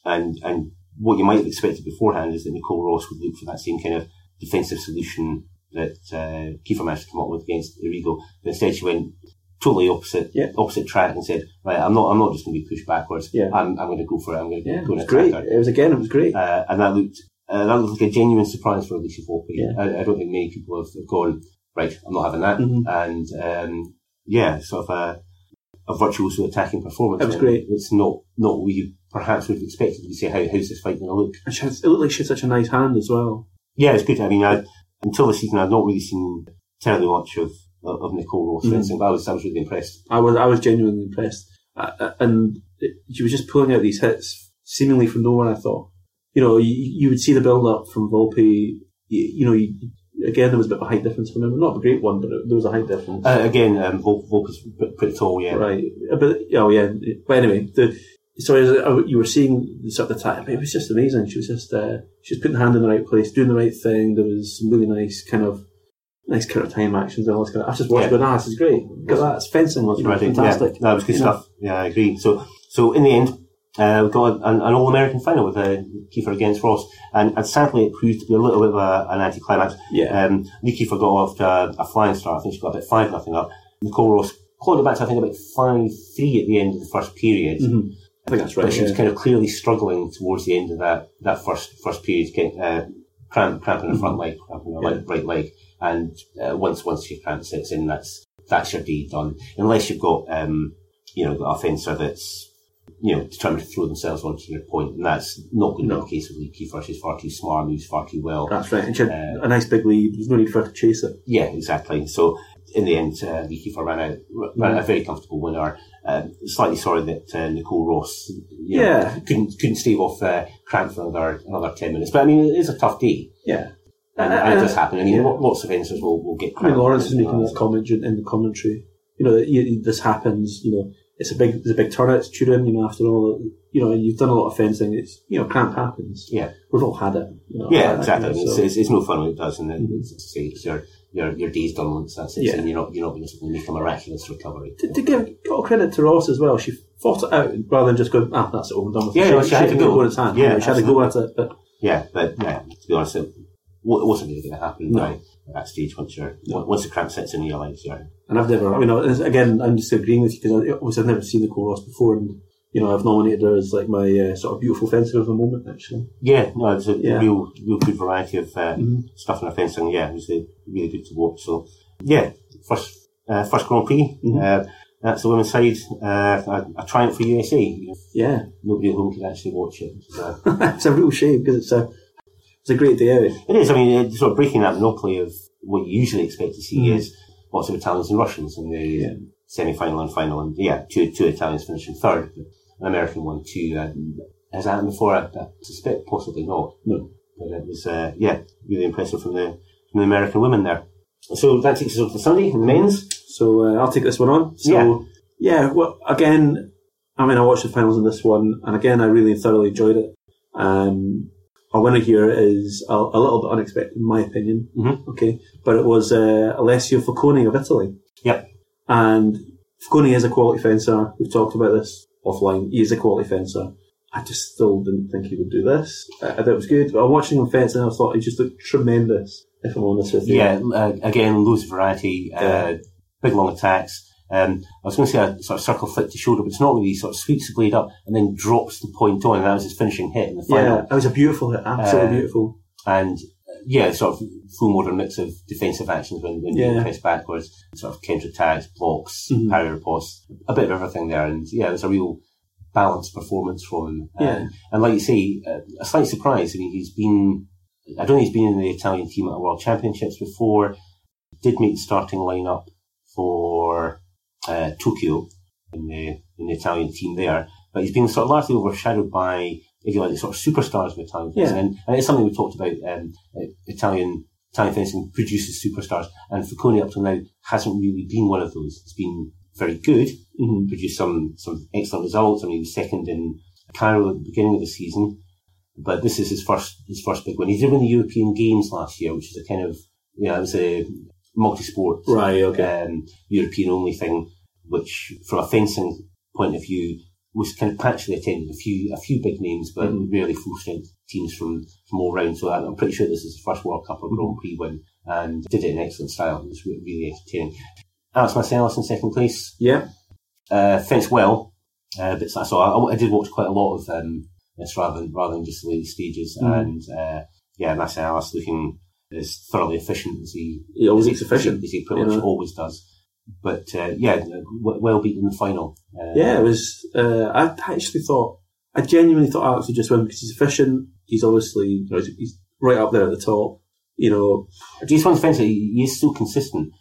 and and what you might have expected beforehand is that Nicole Ross would look for that same kind of defensive solution that uh, Kiefer managed to come up with against Errigo. But instead, she went totally opposite, Yeah. opposite track and said, "Right, I'm not, I'm not just going to be pushed backwards. Yeah. I'm, I'm going to go for it. I'm going to Yeah, go it and great. her." It was again, it was great. uh, and that looked uh, that looked like a genuine surprise for Alicia Volpi. Yeah. I, I don't think many people have, have gone right. I'm not having that, Mhm. and um, yeah, sort of a, a virtuoso attacking performance. It was great. It's not not what you perhaps would have expected to say. How how's this fight going to look? And has, it looked like she had such a nice hand as well. Yeah, it's good. I mean, I, until the season, I've not really seen terribly much of of, of Nicole Ross fencing, but I was I was really impressed. I was I was genuinely impressed, uh, uh, and it, she was just pulling out these hits seemingly from nowhere. I thought, you know, you, you would see the build up from Volpi. You, you know, you, again there was a bit of a height difference from him. Not a great one, but it, there was a height difference. Uh, again, um, Volpi, Volpi's pretty tall. Yeah, Right, Uh, but oh yeah. But anyway, the so as you were seeing the sort of attack. It was just amazing. She was just uh, she was putting the hand in the right place, doing the right thing. There was some really nice kind of nice counter time actions and all this kind of. I just watched Yeah. going, ah, this is great. At that, fencing was Right, fantastic. Yeah, that was good You know? stuff. Yeah, I agree. So, so in the end, uh, we got an, an All-American final with uh, Kiefer against Ross, and, and sadly it proved to be a little bit of a, an anticlimax. Yeah. Um, Kiefer got off to a, a flying start. I think she got about five nothing up. Nicole Ross clawed it back to I think about five three at the end of the first period. Mhm. I think that's right. But she was kind of clearly struggling towards the end of that, that first first period, getting uh, cramp, cramping her front leg, cramping her Mm-hmm. Yeah. leg, right leg, and uh, once once your cramp sets in, that's that's your deed done. Unless you've got um, you know got a fencer that's you know determined to throw themselves onto your point, and that's not going to No. be the case with Lee Kiefer. She's far too smart, moves far too well. That's right. And she had Uh, a nice big lead. There's no need for her to chase it. Yeah, exactly. So in the end, uh, Lee Kiefer ran out, ran a very comfortable winner. Uh, slightly sorry that uh, Nicole Ross, you know, Yeah. couldn't couldn't stave off uh, cramp for another another ten minutes. But I mean, it is a tough day, Yeah. And, Uh, and it does happen. I mean, yeah. lo- lots of fencers will, will get. I mean, Lawrence is making uh, that comment in the commentary. You know, you, this happens. You know, it's a big, it's a big turn. It's Turin. You know, after all, you know, you've done a lot of fencing. It's you know, cramp happens. Yeah. we've all had it. You know, Yeah, uh, exactly. I you know, it's, so- it's, it's no fun when it does, and then Mhm. it's, it's, your your your day's done once that's it, Yeah. and you're not you're not going to make a miraculous recovery. to, to give got credit to Ross as well. She fought it out rather than just go, ah, that's it, over and done with. Yeah, she, no, she had to go. hand. Yeah, You know, she had to go at it. But Yeah, but yeah, to be honest, wasn't really going to happen No. by at that stage once you're No. once the cramp sets in your legs. You're, and I've never, you know, again, I'm just agreeing with you because obviously I've never seen Nicole Ross before, and you know, I've nominated her as like my uh, sort of beautiful fencer of the moment. Actually, Yeah, no, it's a Yeah. real, real good variety of uh, Mhm. stuff in the fencing. Yeah, it was uh, really good to watch. So, yeah, first uh, first Grand Prix. Mhm. Uh, that's the women's side. Uh, a, a triumph for USA. You know, yeah, nobody at home could actually watch it. So, it's a real shame because it's a it's a great day out. it is. I mean, it's sort of breaking that monopoly of what you usually expect to see Mhm. is lots of Italians and Russians in the Yeah. semi-final and final. And yeah, two two Italians finishing third, but an American one too. Uh, has that happened before? I, I suspect possibly not. No. But it was, uh, yeah, really impressive from the from the American women there. So that takes us over to Sunday in the men's. So uh, I'll take this one on. So Yeah. yeah. well, again, I mean, I watched the finals in this one, and again, I really thoroughly enjoyed it. Um, our winner here is a, a little bit unexpected, in my opinion. Mhm. Okay, but it was uh, Alessio Foconi of Italy. Yep. And Foconi is a quality fencer. We've talked about this offline. He is a quality fencer. I just still didn't think he would do this. I, I thought it was good. But I'm watching him fence and I thought he just looked tremendous, if I'm honest with you. Yeah, uh, again, loads of variety, uh, Yeah. big long attacks. Um, I was going to say a sort of circle flick to shoulder, but it's not really. He sort of sweeps the blade up and then drops the point on, and that was his finishing hit in the final. Yeah, it was a beautiful hit. Absolutely Uh, beautiful. And uh, yeah, sort of full modern mix of defensive actions when, when Yeah. you press backwards, sort of counter attacks, blocks, Mhm. parry riposte, a bit of everything there. And yeah, it was a real balanced performance from him. Yeah. Um, and like you say, uh, a slight surprise. I mean, he's been, I don't think he's been in the Italian team at World Championships before. Did make the starting lineup for uh, Tokyo in the in the Italian team there, but he's been sort of largely overshadowed by, if you like, the sort of superstars of Italian fencing. Yeah. And, and it's something we talked about. Um, uh, Italian Italian fencing produces superstars, and Foconi up till now hasn't really been one of those. It's been very good, hmm produced some some excellent results. I mean, he was second in Cairo at the beginning of the season, but this is his first his first big win. He did win the European Games last year, which is a kind of you know it was a multi-sport Right, okay. um, European only thing, which from a fencing point of view was kind of patchily attended. A few a few big names, but Mhm. really full strength teams from from all round. So I'm pretty sure this is the first World Cup or Mm-hmm. Grand Prix win, and did it in excellent style. It was really entertaining. Alex Massialas in second place Yeah. uh, fenced well, uh, but so I, I did watch quite a lot of um, this rather than rather than just the later stages, Mhm. and uh, yeah, Massialas looking as thoroughly efficient as he He always looks efficient. as he pretty much always does. But uh, yeah, well beaten in the final. Uh, Yeah, it was. Uh, I actually thought, I genuinely thought Alex would just win because he's efficient. He's obviously, you know, he's, right up there at the top. You know, Just one defence, he, he is still consistent.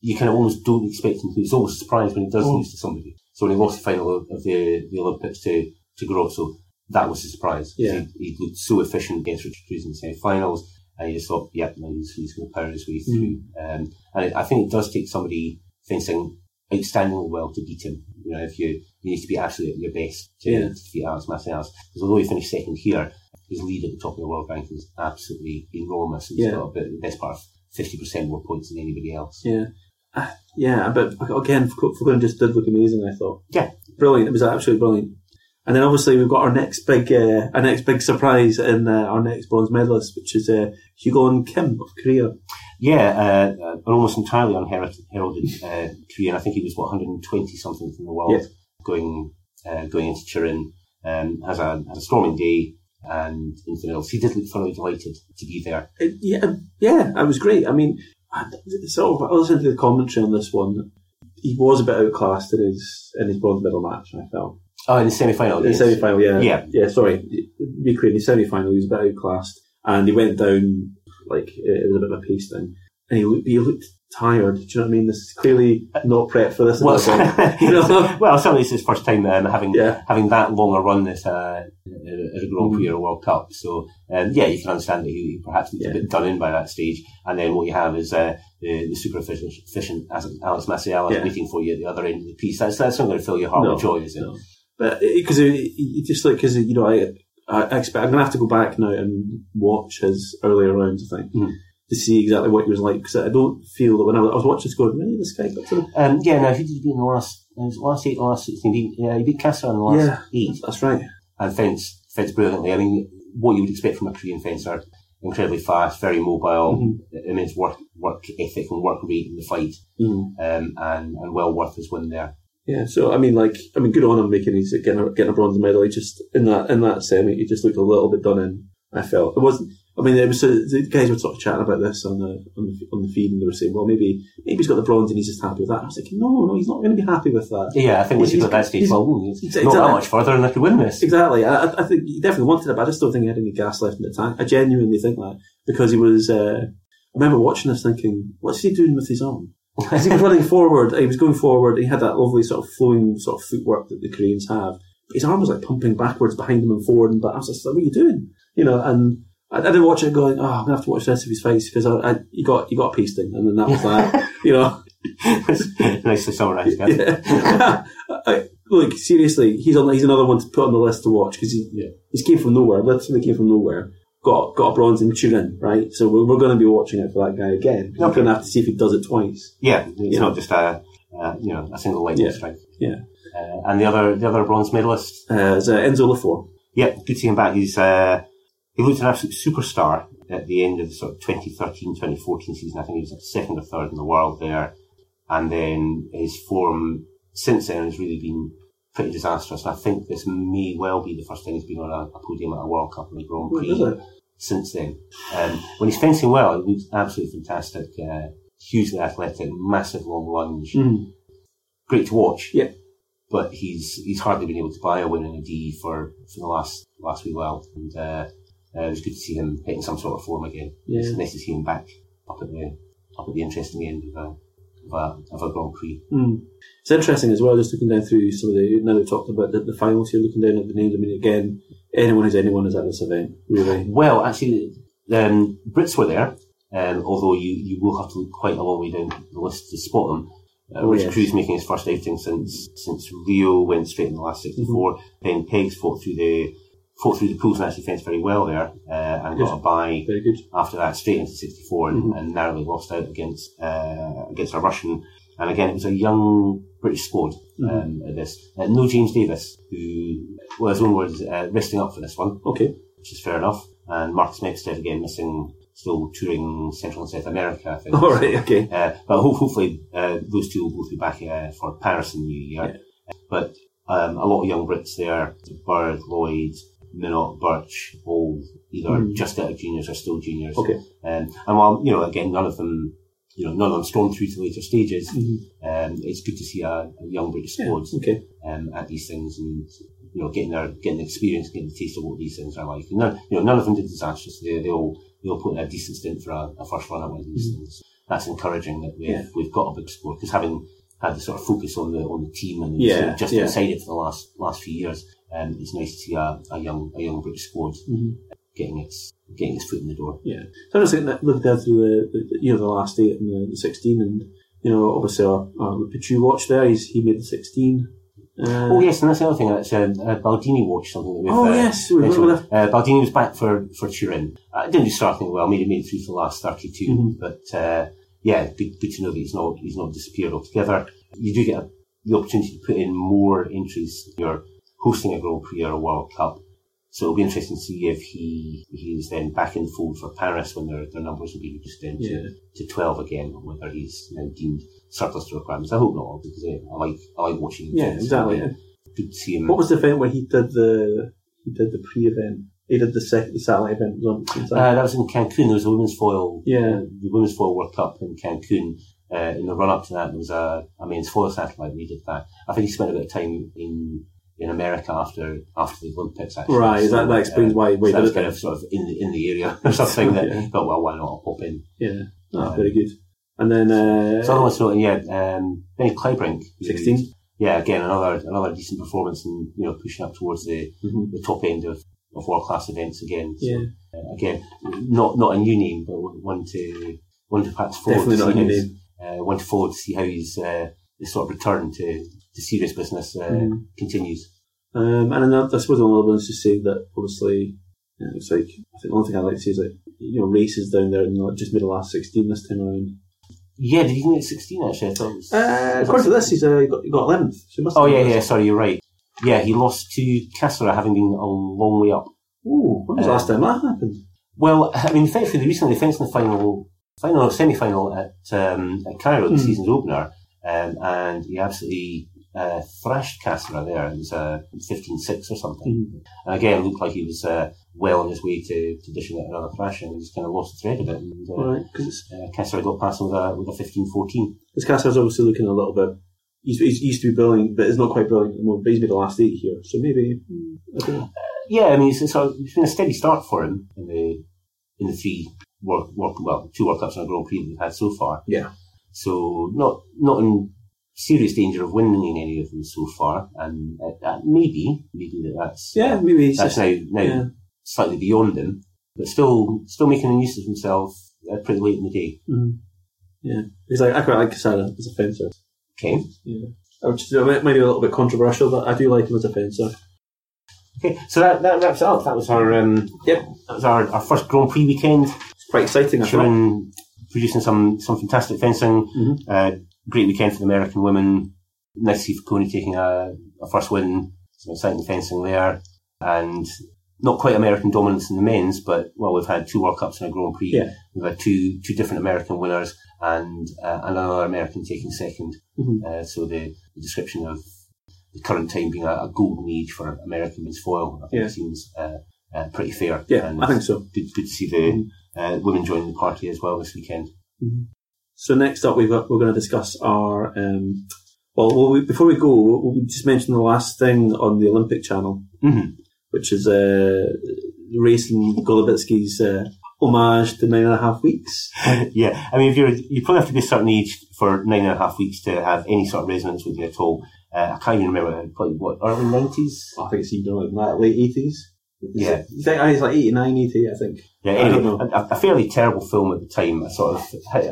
You kind of almost don't expect him to. It's always a surprise when he does Mm. lose to somebody. So when he lost the final of, of the, the Olympics to, to Garozzo, that was a surprise. Yeah. He, he looked so efficient against Richard Kruse in the semi-finals. And you just thought, yep, no, he's, he's going to power his way through. Um, and I think it does take somebody fencing outstandingly well to beat him. You know, if you, you need to be absolutely at your best to, Yeah. to defeat Alex Massialas. Because although he finished second here, his lead at the top of the world ranking is absolutely enormous. He's Yeah. got about the best part of 50% more points than anybody else. yeah, Uh, yeah. But again, Fulton just did look amazing. I thought, Yeah. brilliant. It was absolutely brilliant. And then obviously we've got our next big, uh, our next big surprise in uh, our next bronze medalist, which is uh, Hugo and Kim of Korea. Yeah, uh, uh, an almost entirely unheralded heralded, uh. And I think he was, what, 120 something from the world Yeah. going uh, going into Turin. Um, has, a, has a storming day and anything else. He did look thoroughly delighted to be there. It, yeah, yeah, it was great. I mean, I, sort of, I listened to the commentary on this one. He was a bit outclassed in his in his bronze medal match. I felt Oh, in the semi-final. in the semi final. Yeah, Yeah. yeah. Sorry, Ukraine. The semi final, he was a bit outclassed, and he went down like it was a bit of a pace thing, and he looked, he looked tired. Do you know what I mean? This is clearly not prepped for this. Well, well, certainly it's his first time um, having Yeah. having that long a run at, uh, at a Grand Prix or a World Cup. So, um, yeah, you can understand that he perhaps was Yeah. a bit done in by that stage. And then what you have is uh, the, the super efficient, efficient Alex Massialas Yeah. waiting for you at the other end of the piste. That's, that's not going to fill your heart No, with joy, is it? no. But because he just like because you know I, I expect I'm gonna have to go back now and watch his earlier rounds. I think. Mhm. To see exactly what he was like, because I don't feel that when I was, I was watching this going, really, this guy got to the Um, yeah, now, who did he beat in the last, uh, was it last eight, last 16? He yeah, he beat Castro in the last Yeah. eight. That's right. and fence fence brilliantly. I mean, what you would expect from a Korean fencer, incredibly fast, very mobile, Mhm. immense work work ethic and work rate in the fight, Mhm. um, and and well worth his win there. Yeah, so I mean, like, I mean, good on him making his getting a, getting a bronze medal. He just in that in that semi, he just looked a little bit done in. I felt it wasn't. I mean, it was uh, the guys were sort of chatting about this on the on the on the feed, and they were saying, well, maybe maybe he's got the bronze and he's just happy with that. I was like, no, no, he's not going to be happy with that. Yeah, I think once He's- you got that stage, he's- well, ooh, he's- not exactly. that much further, and I could win this. Exactly. I, I- I think he definitely wanted it, but I just don't think he had any gas left in the tank. I genuinely think that because he was. Uh, I remember watching this thinking, what's he doing with his arm? As he was running forward, he was going forward. He had that lovely sort of flowing sort of footwork that the Koreans have. But his arm was like pumping backwards behind him and forward and back. I was just like, what are you doing? You know, and I, I didn't watch it going, oh, I'm gonna have to watch the rest of his face" because I, I you got you got a pasting, and then that was that. You know, Nicely summarised, yeah. I, look, seriously, he's on. He's another one to put on the list to watch because he Yeah. he's came from nowhere. Literally came from nowhere. Got got a bronze in Turin, right? So we're, we're going to be watching it for that guy again. We're going to have to see if he does it twice. Yeah, it's Yeah. not just a, uh, you know, a single lightning Yeah. strike. Yeah. Uh, and the other, the other bronze medalist, Uh, it's, uh, Enzo Lefort. yeah, good to see him back. He's, uh, he looked an absolute superstar at the end of the sort of 2013, 2014 season. I think he was like second or third in the world there. And then his form since then has really been pretty disastrous. And I think this may well be the first time he's been on a, a podium at a World Cup or a Grand Prix is? Since then. Um, when he's fencing well, he looks absolutely fantastic. Uh, hugely athletic, massive long lunge. Mm. Great to watch. Yeah. But he's he's hardly been able to buy a win in a D for, for the last last wee while. And uh, uh, it was good to see him hitting some sort of form again. Yeah. It's nice to see him back up at the up at the interesting end of a of a, of a Grand Prix. Mm. It's interesting as well, just looking down through some of the, now we've talked about the, the finals here, looking down at the names. I mean, again, anyone who's anyone is at this event, really. Well, actually, um, Brits were there, um, although you, you will have to look quite a long way down the list to spot them. Uh, Oh, Richard yes. Kruse making his first outing since since Rio went straight in the last 64. Mm-hmm. Ben Peggs fought through the fought through the pools and actually fenced very well there, uh, and Yes. got a bye Very good. after that straight into 64 and, Mhm. and narrowly lost out against uh, against a Russian. And again, it was a young British squad Mhm. um, at this. Uh, no James Davis, who, well, his own words, uh, resting up for this one Okay. which is fair enough. And Marcus Mepstead again missing, still touring Central and South America, I think. All right. Okay. Uh, but ho- hopefully uh, those two will both be back uh, for Paris in the new year. But um, a lot of young Brits there, Bird, Lloyd, Minot, Birch, all either Mm. just out of juniors or still juniors. Okay. Um, and while, you know, again, none of them, you know, none of them stormed through to later stages, Mhm. um, it's good to see a, a young British Yeah. squad Okay. um, at these things and you know getting their getting the experience, getting the taste of what these things are like. And none, you know, none of them did disasters. They they all they all put in a decent stint for a, a first run at one of these things. That's encouraging that we've Yeah. we've got a big squad because having had the sort of focus on the on the team and Yeah, sort of just yeah. inside it for the last last few years, um, it's nice to see a, a young a young British squad Mhm. Getting its getting its foot in the door. Yeah. So I was looking, at, looking down through the, the, you know, the last eight and the, the 16 and, you know, obviously our, our Péchoux watch there, he's, he made the 16. Uh, Oh yes, and that's the other thing. That's um, uh, Baldini watched something that we've. Oh, uh, yes, we remember Uh, Baldini was back for for Turin. Uh, didn't do starting well. Made it made it through to the last 32 Mhm. But uh, yeah, good, good to know that he's not he's not disappeared altogether. You do get a, the opportunity to put in more entries. You're hosting a Grand Prix or a World Cup. So it'll be interesting to see if he he is then back in the fold for Paris when their, their numbers will be reduced down to, Yeah. to 12 again, or whether he's now deemed surplus to requirements. I hope not, because I, I like I like watching him. Yeah, fence. exactly. Good to see him. What was the event where he did the, he did the pre-event? He did the second, the satellite event. Was on, was that- Uh, that was in Cancun. There was a women's foil, Yeah. uh, the women's foil World Cup in Cancun. Uh, in the run up to that, there was a, a men's foil satellite. he did that. I think he spent a bit of time in in America after after the Olympics. Actually, right, is that, that explains uh, why, why so that was kind of sort of in the in the area or something that Yeah. well, why not I'll pop in? Yeah. Ah, very good. And then, uh, So other ones noting, yeah, um, Kleibrink, who- 16. Yeah, again another another decent performance and you know pushing up towards the Mhm. the top end of, of world class events again. So, Yeah. uh, again, not not a new name, but one to one to perhaps follow. Definitely to not a new name. Uh, one to follow to see how he's uh, sort of return to, to serious business uh, Mhm. continues. Um, and then I suppose another one is to say that obviously, you know, it's like, I think the only thing I'd like to say is that, you know, races down there and not just made the last 16 this time around. Yeah, did he get sixteen actually? I thought it was. Uh, according to this, he's uh, got, he got 11th. So oh yeah, yeah. Sorry, you're right. Yeah, he lost to Cassara, having been a long way up. Ooh, when was the Uh, last time that happened? Well, I mean, thankfully, they recently fenced in the final, final semi-final at, um, at Cairo, the Hmm. season's opener, um, and he absolutely uh, thrashed Cassara there. It was uh, 15-6 or something. Hmm. And again, it looked like he was uh, well on his way to, to dishing out another thrashing. He just kind of lost the thread of it. And, uh, Right, because uh, got past him with a, with a 15-14. Cassara's obviously looking a little bit. He's, he's used to be brilliant, but it's not quite brilliant anymore. But he's made the last eight here, so maybe I. Yeah, I mean, it's, it's, a, it's been a steady start for him in the in the three world, world well two World Cups and a Grand Prix that we've had so far. Yeah. So not not in serious danger of winning in any of them so far, and uh, that maybe maybe that that's Yeah, maybe that's just now now yeah. slightly beyond them, but still still making a use of himself uh, pretty late in the day. Mm. Yeah, he's like I quite like Cassara as a fencer. Okay. Yeah, which might be a little bit controversial, but I do like him as a fencer. Okay, so that, that wraps it up. That was our um, Yep, that was our, our first Grand Prix weekend. it's quite exciting. I thought. Producing some some fantastic fencing. Mhm. Uh, great weekend for the American women. Nice to see Foconi taking a, a first win. Some exciting fencing there, and not quite American dominance in the men's, but well, we've had two World Cups and a Grand Prix. Yeah. We've had two two different American winners and uh, another American taking 2nd Mhm. Uh, so the, the description of the current time being a, a golden age for American men's foil, I think Yeah. seems uh, uh, pretty fair. Yeah, and I think so. Good, good to see the uh, women joining the party as well this weekend. So next up, we've got, we're going to discuss our. Um, well, well we, before we go, we'll just mention the last thing on the Olympic channel, Mhm. which is uh, Racing Golubitsky's uh, homage to nine and a half weeks. yeah, I mean, if you're, you probably have to be a certain age for nine and a half weeks to have any sort of resonance with you at all. Uh, I can't even remember, probably what, early 90s? I think it's even like that, late eighties. Yeah. I I it's like 89, 80, I think. Yeah, I anyway, a, a fairly terrible film at the time. A sort of, I'm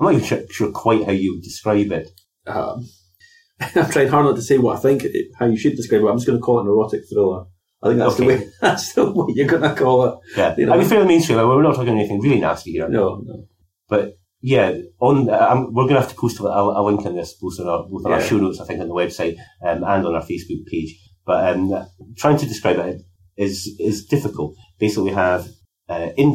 not even sure, sure quite how you would describe it. Um, I'm trying hard not to say what I think, it, how you should describe it. I'm just going to call it an erotic thriller. I think that's Okay. the way. That's the way you're going to call it. Yeah, You know. I mean, fairly mainstream. like, We're not talking anything really nasty here. No, no. But yeah, on um, we're going to have to post a, a link on this, both on our, both on our show notes, I think, on the website um, and on our Facebook page. But um, trying to describe it is is difficult. Basically, we have uh, in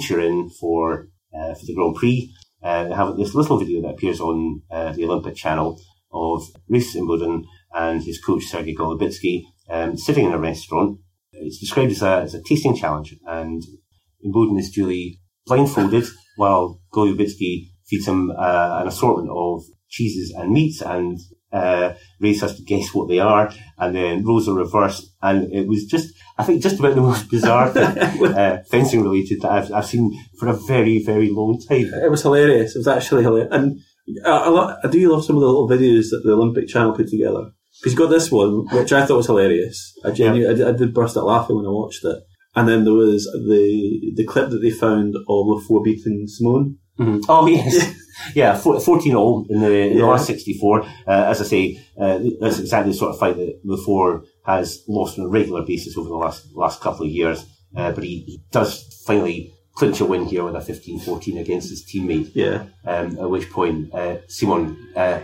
for uh, for the Grand Prix. Uh, they have this little video that appears on uh, the Olympic channel of Race Imboden and his coach Sergei Golubitsky um, sitting in a restaurant. It's described as a, as a tasting challenge, and Imboden is duly blindfolded while Golubitsky feeds him uh, an assortment of cheeses and meats, and uh, Race has to guess what they are, and then roles are reversed, and it was just, I think, just about the most bizarre thing, uh, fencing related that I've, I've seen for a very, very long time. It was hilarious. It was actually hilarious. And I, I, I do love some of the little videos that the Olympic channel put together. Because you got this one, which I thought was hilarious. I, genu- I, did, I did burst out laughing when I watched it. And then there was the the clip that they found of Lefort beating Simone. Mhm. Oh yes, yeah, four- fourteen all in the in the Yeah. last sixty four. Uh, as I say, uh, that's exactly the sort of fight that Lefort has lost on a regular basis over the last last couple of years. Uh, but he, he does finally clinch a win here with a 15-14 against his teammate. Yeah. Um, at which point uh, Simon uh,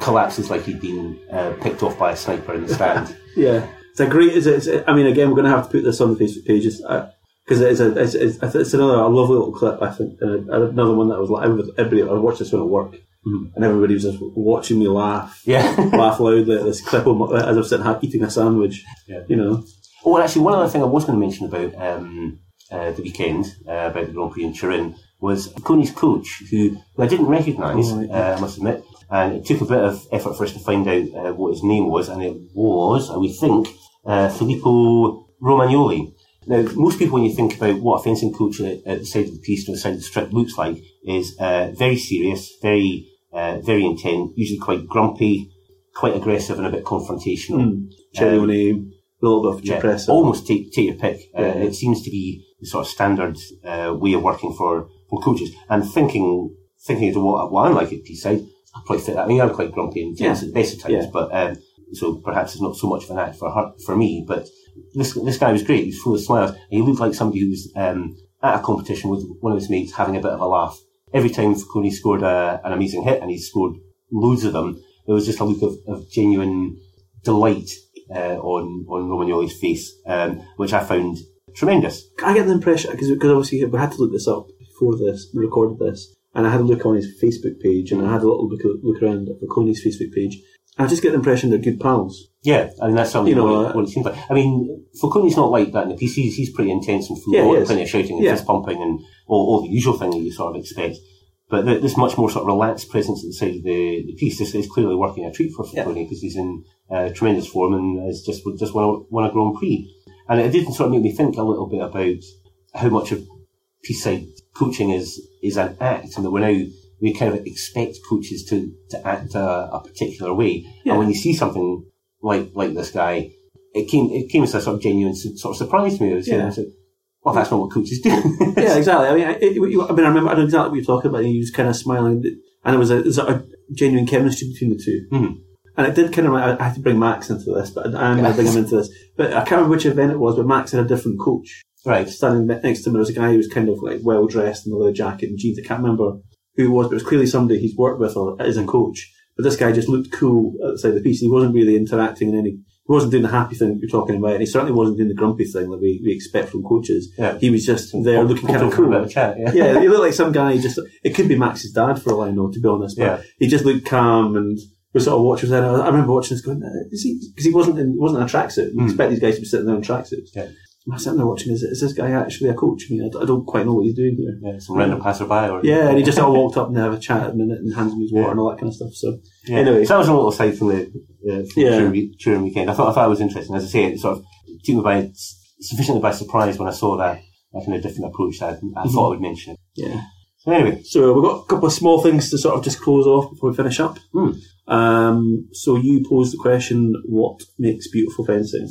collapses like he'd been uh, picked off by a sniper in the stand. Yeah. It's a great, it's, it's, I mean, again, we're going to have to put this on the Facebook pages. Because it's, a, it's, it's, it's another a lovely little clip, I think. Another one that I was like, everybody, I watched this one at work. Mhm. And everybody was just watching me laugh. yeah. laugh loudly at this clip of my, as I'm sitting ha- eating a sandwich. Yeah. You know. Oh, and actually, one other thing I was going to mention about um, uh, the weekend, uh, about the Grand Prix in Turin, was Foconi's coach, who, who I didn't recognise, Oh, uh, I must admit. And it took a bit of effort for us to find out uh, what his name was, and it was, and we think, uh, Filippo Romagnoli. Now, most people, when you think about what a fencing coach at, at the side of the piste or the side of the strip looks like, is uh, very serious, very, uh, very intense, usually quite grumpy, quite aggressive, and a bit confrontational. Mm. Cherry Um, name, a little bit of Yeah, depressive. almost take take your pick. Uh, Yeah. It seems to be the sort of standard uh, way of working for, for coaches. And thinking thinking of what, what I'm like at Teesside, I probably fit that. I mean, I'm quite grumpy and tense Yeah. at the best of times, Yeah. but um, so perhaps it's not so much of an act for her, for me. But this this guy was great. He was full of smiles. And he looked like somebody who was um, at a competition with one of his mates having a bit of a laugh. Every time Foconi scored a, an amazing hit, and he scored loads of them, there was just a look of, of genuine delight uh, on on Romagnoli's face, um, which I found tremendous. I get the impression because because obviously we had to look this up before this, we recorded this, and I had a look on his Facebook page, and I had a little look, look around at Facebook page. I just get the impression they're good pals. Yeah, I mean that's something You know, what, it, uh, what it seems like. I mean, Foconi's not like that in the. He's, he's pretty intense and full Yeah, plenty of shouting and Yeah. fist pumping and all, all the usual thing that you sort of expect. But th- this much more sort of relaxed presence at the side of the, the piste. This is clearly working a treat for Yeah. Foconi because he's in uh, tremendous form and has just just won a, won a Grand Prix. And it did sort of make me think a little bit about how much of piste side coaching is is an act, and that we're now we kind of expect coaches to to act a, a particular way. Yeah. And when you see something like like this guy, it came it came as a sort of genuine sort of surprise to me. It was, you know, Yeah. I said, well, that's not what coaches do. yeah, exactly. I mean, I, it, I mean, I remember I know exactly what you're talking about. He was kind of smiling, and it was a, it was a genuine chemistry between the 2 Mhm. And it did kind of. I, I had to bring Max into this, but I, I'm going to bring him into this. But I can't remember which event it was. But Max had a different coach right. standing next to him. There was a guy who was kind of like well dressed in a leather jacket and jeans. I can't remember who it was, but it was clearly somebody he's worked with or is a coach. But this guy just looked cool at the side the piste. He wasn't really interacting in any. He wasn't doing the happy thing that you're talking about, and he certainly wasn't doing the grumpy thing that we, we expect from coaches. Yeah. He was just there looking kind of Hoping for a cool. chat, yeah. yeah, he looked like some guy. Just it could be Max's dad for all I know, to be honest. But Yeah. he just looked calm and was sort of watching. And I remember watching this going, is he? Because he wasn't in, he wasn't in a tracksuit. You Mm. expect these guys to be sitting there in tracksuits. Yeah. And I sitting there watching. Is, is this guy actually a coach? I mean, I, I don't quite know what he's doing here. Yeah, some random passerby or Yeah, and he just all walked up and had a chat at a minute and hands me his water Yeah. and all that kind of stuff. So Yeah. Anyway. so that was a little aside from the, uh, from Yeah. the touring, weekend. I thought, I thought it was interesting. As I say, it sort of took me by sufficiently by surprise when I saw that, that kind of different approach. That I, I thought I would mention it. yeah. So anyway, So we've got a couple of small things to sort of just close off before we finish up. Hmm. Um, so you posed the question, what makes beautiful fencing?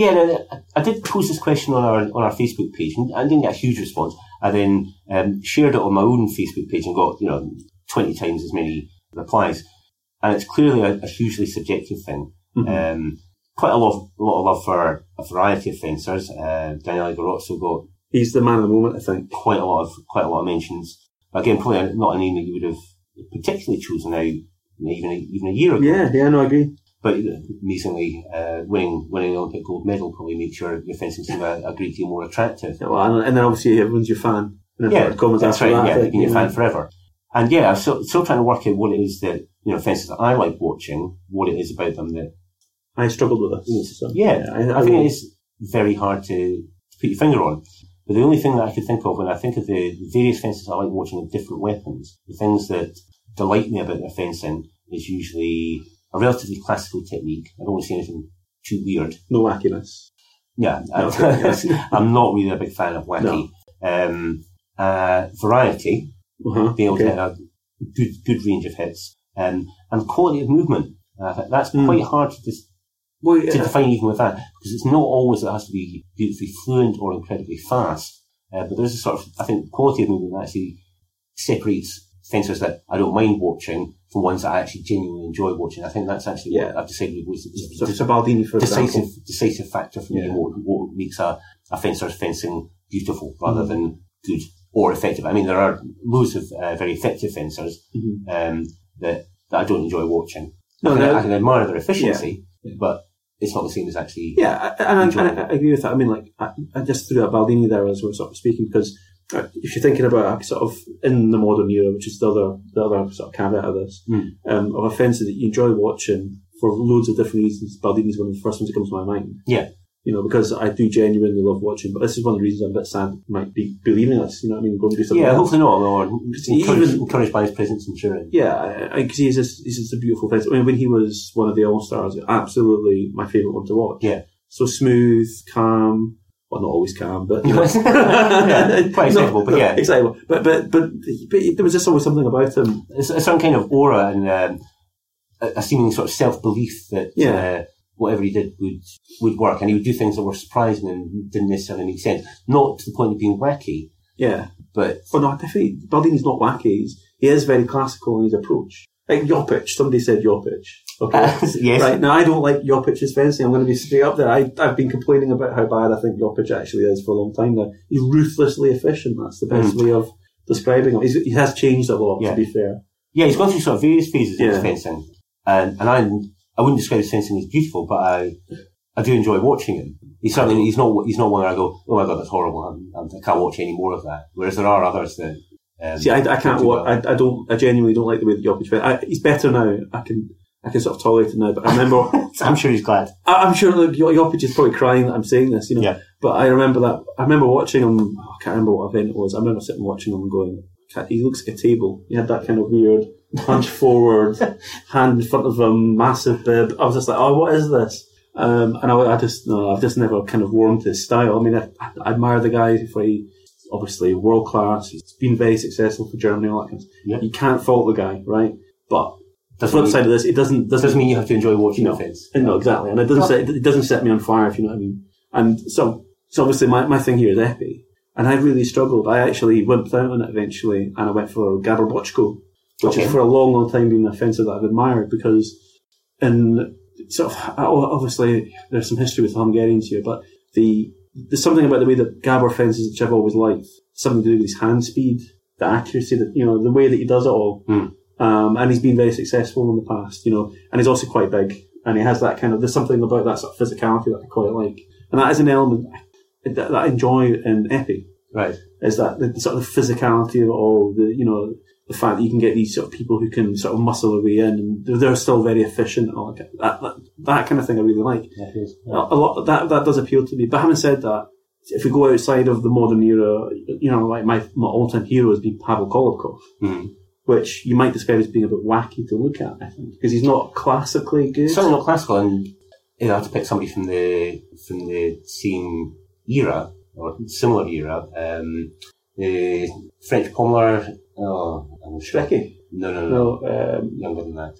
Yeah, no, I- I did pose this question on our on our Facebook page, and I didn't get a huge response. I then um, shared it on my own Facebook page and got you know twenty times as many replies. And it's clearly a, a hugely subjective thing. Mhm. Um, quite a lot, of, a lot of love for a variety of fencers. Uh, Daniele Garozzo got He's the man of the moment, I think. quite a lot of quite a lot of mentions. But again, probably not a name that you would have particularly chosen out even a, even a year ago. Yeah, yeah, no, I agree. But amazingly, uh, winning winning the Olympic gold medal probably makes your, your fencing seem a, a great deal more attractive. Yeah, well, and, and then obviously everyone's your fan. And Yeah, commas that's right. that, Yeah, they've been your fan forever. And yeah, I'm still, still trying to work out what it is that you know fences that I like watching, what it is about them that I struggled with this. So, Yeah, I, I think it is very hard to, to put your finger on. But the only thing that I could think of when I think of the various fences I like watching with different weapons, the things that delight me about their fencing is usually a relatively classical technique. I don't want to say anything too weird. no wackiness. Yeah, No. I'm not really a big fan of wacky. Um, uh, variety, Uh-huh. being able to okay. get a good, good range of hits, um, and quality of movement. Uh, that's Mm. quite hard to dis- Well, to define even with that, because it's not always that it has to be beautifully fluent or incredibly fast. Uh, but there's a sort of, I think, quality of movement that actually separates fencers that I don't mind watching from ones that I actually genuinely enjoy watching. I think that's actually what Yeah. I've decided was is so, Baldini, for decisive, example. decisive factor for me Yeah. in what, what makes a, a fencer's fencing beautiful rather Mhm. than good or effective. I mean, there are loads of uh, very effective fencers Mhm. um, that, that I don't enjoy watching. No, I, can, no, I can admire their efficiency, Yeah. but it's not the same as actually Yeah, I- and I, and I, I agree with that. I mean, like, I, I just threw out Baldini there as we were sort of speaking because if you're thinking about sort of in the modern era, which is the other the other sort of caveat of this, Mm. um, of offences that you enjoy watching for loads of different reasons, Baldini's is one of the first ones that comes to my mind. Yeah. You know, because I do genuinely love watching, but this is one of the reasons I'm a bit sad might be believing us. You know what I mean? Going to do something. Yeah, else. hopefully not. Or encouraged, Even- encouraged by his presence in Turin. Yeah, because he's just he's just a beautiful fence. I mean, when he was one of the All Stars, absolutely my favourite one to watch. Yeah. so smooth, calm. Well, not always calm, but you know. Yeah, quite excitable, but yeah. excitable. But but but but there was just always something about him. It's a kind of aura and um, a, seeming sort of self belief that Yeah. uh, whatever he did would would work, and he would do things that were surprising and didn't necessarily make sense. Not to the point of being wacky, Yeah, but but no, definitely Baldini's not wacky. He's, he is very classical in his approach. Like Joppich, somebody said Joppich. Okay. yes, Right now, I don't like Joppich's fencing. I'm going to be straight up there. I, I've been complaining about how bad I think Joppich actually is for a long time now. He's ruthlessly efficient. That's the best way of describing him. He's, he has changed a lot, Mm. Yeah. to be fair. yeah, he's gone through sort of various phases of his fencing, and and I I wouldn't describe his fencing as beautiful, but I I do enjoy watching him. He's certainly he's not he's not one where I go, oh my god, that's horrible. I'm, I'm, I can't watch any more of that. Whereas there are others that. Um, See, I, I can't. do Wa- well. I, I don't. I genuinely don't like the way that Joppich. fe- he's better now. I can. I can sort of tolerate it now. But I remember. I'm sure he's glad. I, I'm sure Jo- is probably crying that I'm saying this. You know. Yeah. But I remember that. I remember watching him. I can't remember what event it was. I remember sitting watching him and going. He looks like a table. He had that kind of weird hunch forward, hand in front of him, massive bib. I was just like, oh, what is this? Um, and I, I just, no, I've just never kind of warmed to his style. I mean, I, I admire the guy for he, obviously world class. He's been very successful for Germany. All that kind of stuff. Yeah. You can't fault the guy, right? But the Doesn't flip mean- side of this, it doesn't doesn't doesn't mean you have to enjoy watching No. the fence. and no, exactly. And it doesn't set, it doesn't set me on fire, if you know what I mean. And so, so obviously my, my thing here is épée. and I really struggled. I actually went out on it eventually, and I went for Gábor Boczkó, which Okay. has for a long, long time been a fencer that I've admired because, in sort of obviously there's some history with Hungarians here, but the there's something about the way that Gabor fences which I've always liked. Something to do with his hand speed, the accuracy, that you know, the way that he does it all. Hmm. Um, and he's been very successful in the past, you know, and he's also quite big, and he has that kind of there's something about that sort of physicality that I quite like, and that is an element that, that I enjoy in épée Right. is that the, sort of the physicality of it all, the you know the fact that you can get these sort of people who can sort of muscle their way in and they're, still very efficient. and all that, that, that kind of thing I really like. A a lot that that does appeal to me. But having said that, if we go outside of the modern era, you know, like my, my all time hero has been Pavel Kolobkov, Mhm. which you might describe as being a bit wacky to look at. I think because he's not classically good. Certainly not classical, and you know, I have to pick somebody from the from the same era or similar era. Um, the French Pommler. Oh, I'm. No, no, no, No, um, younger than that.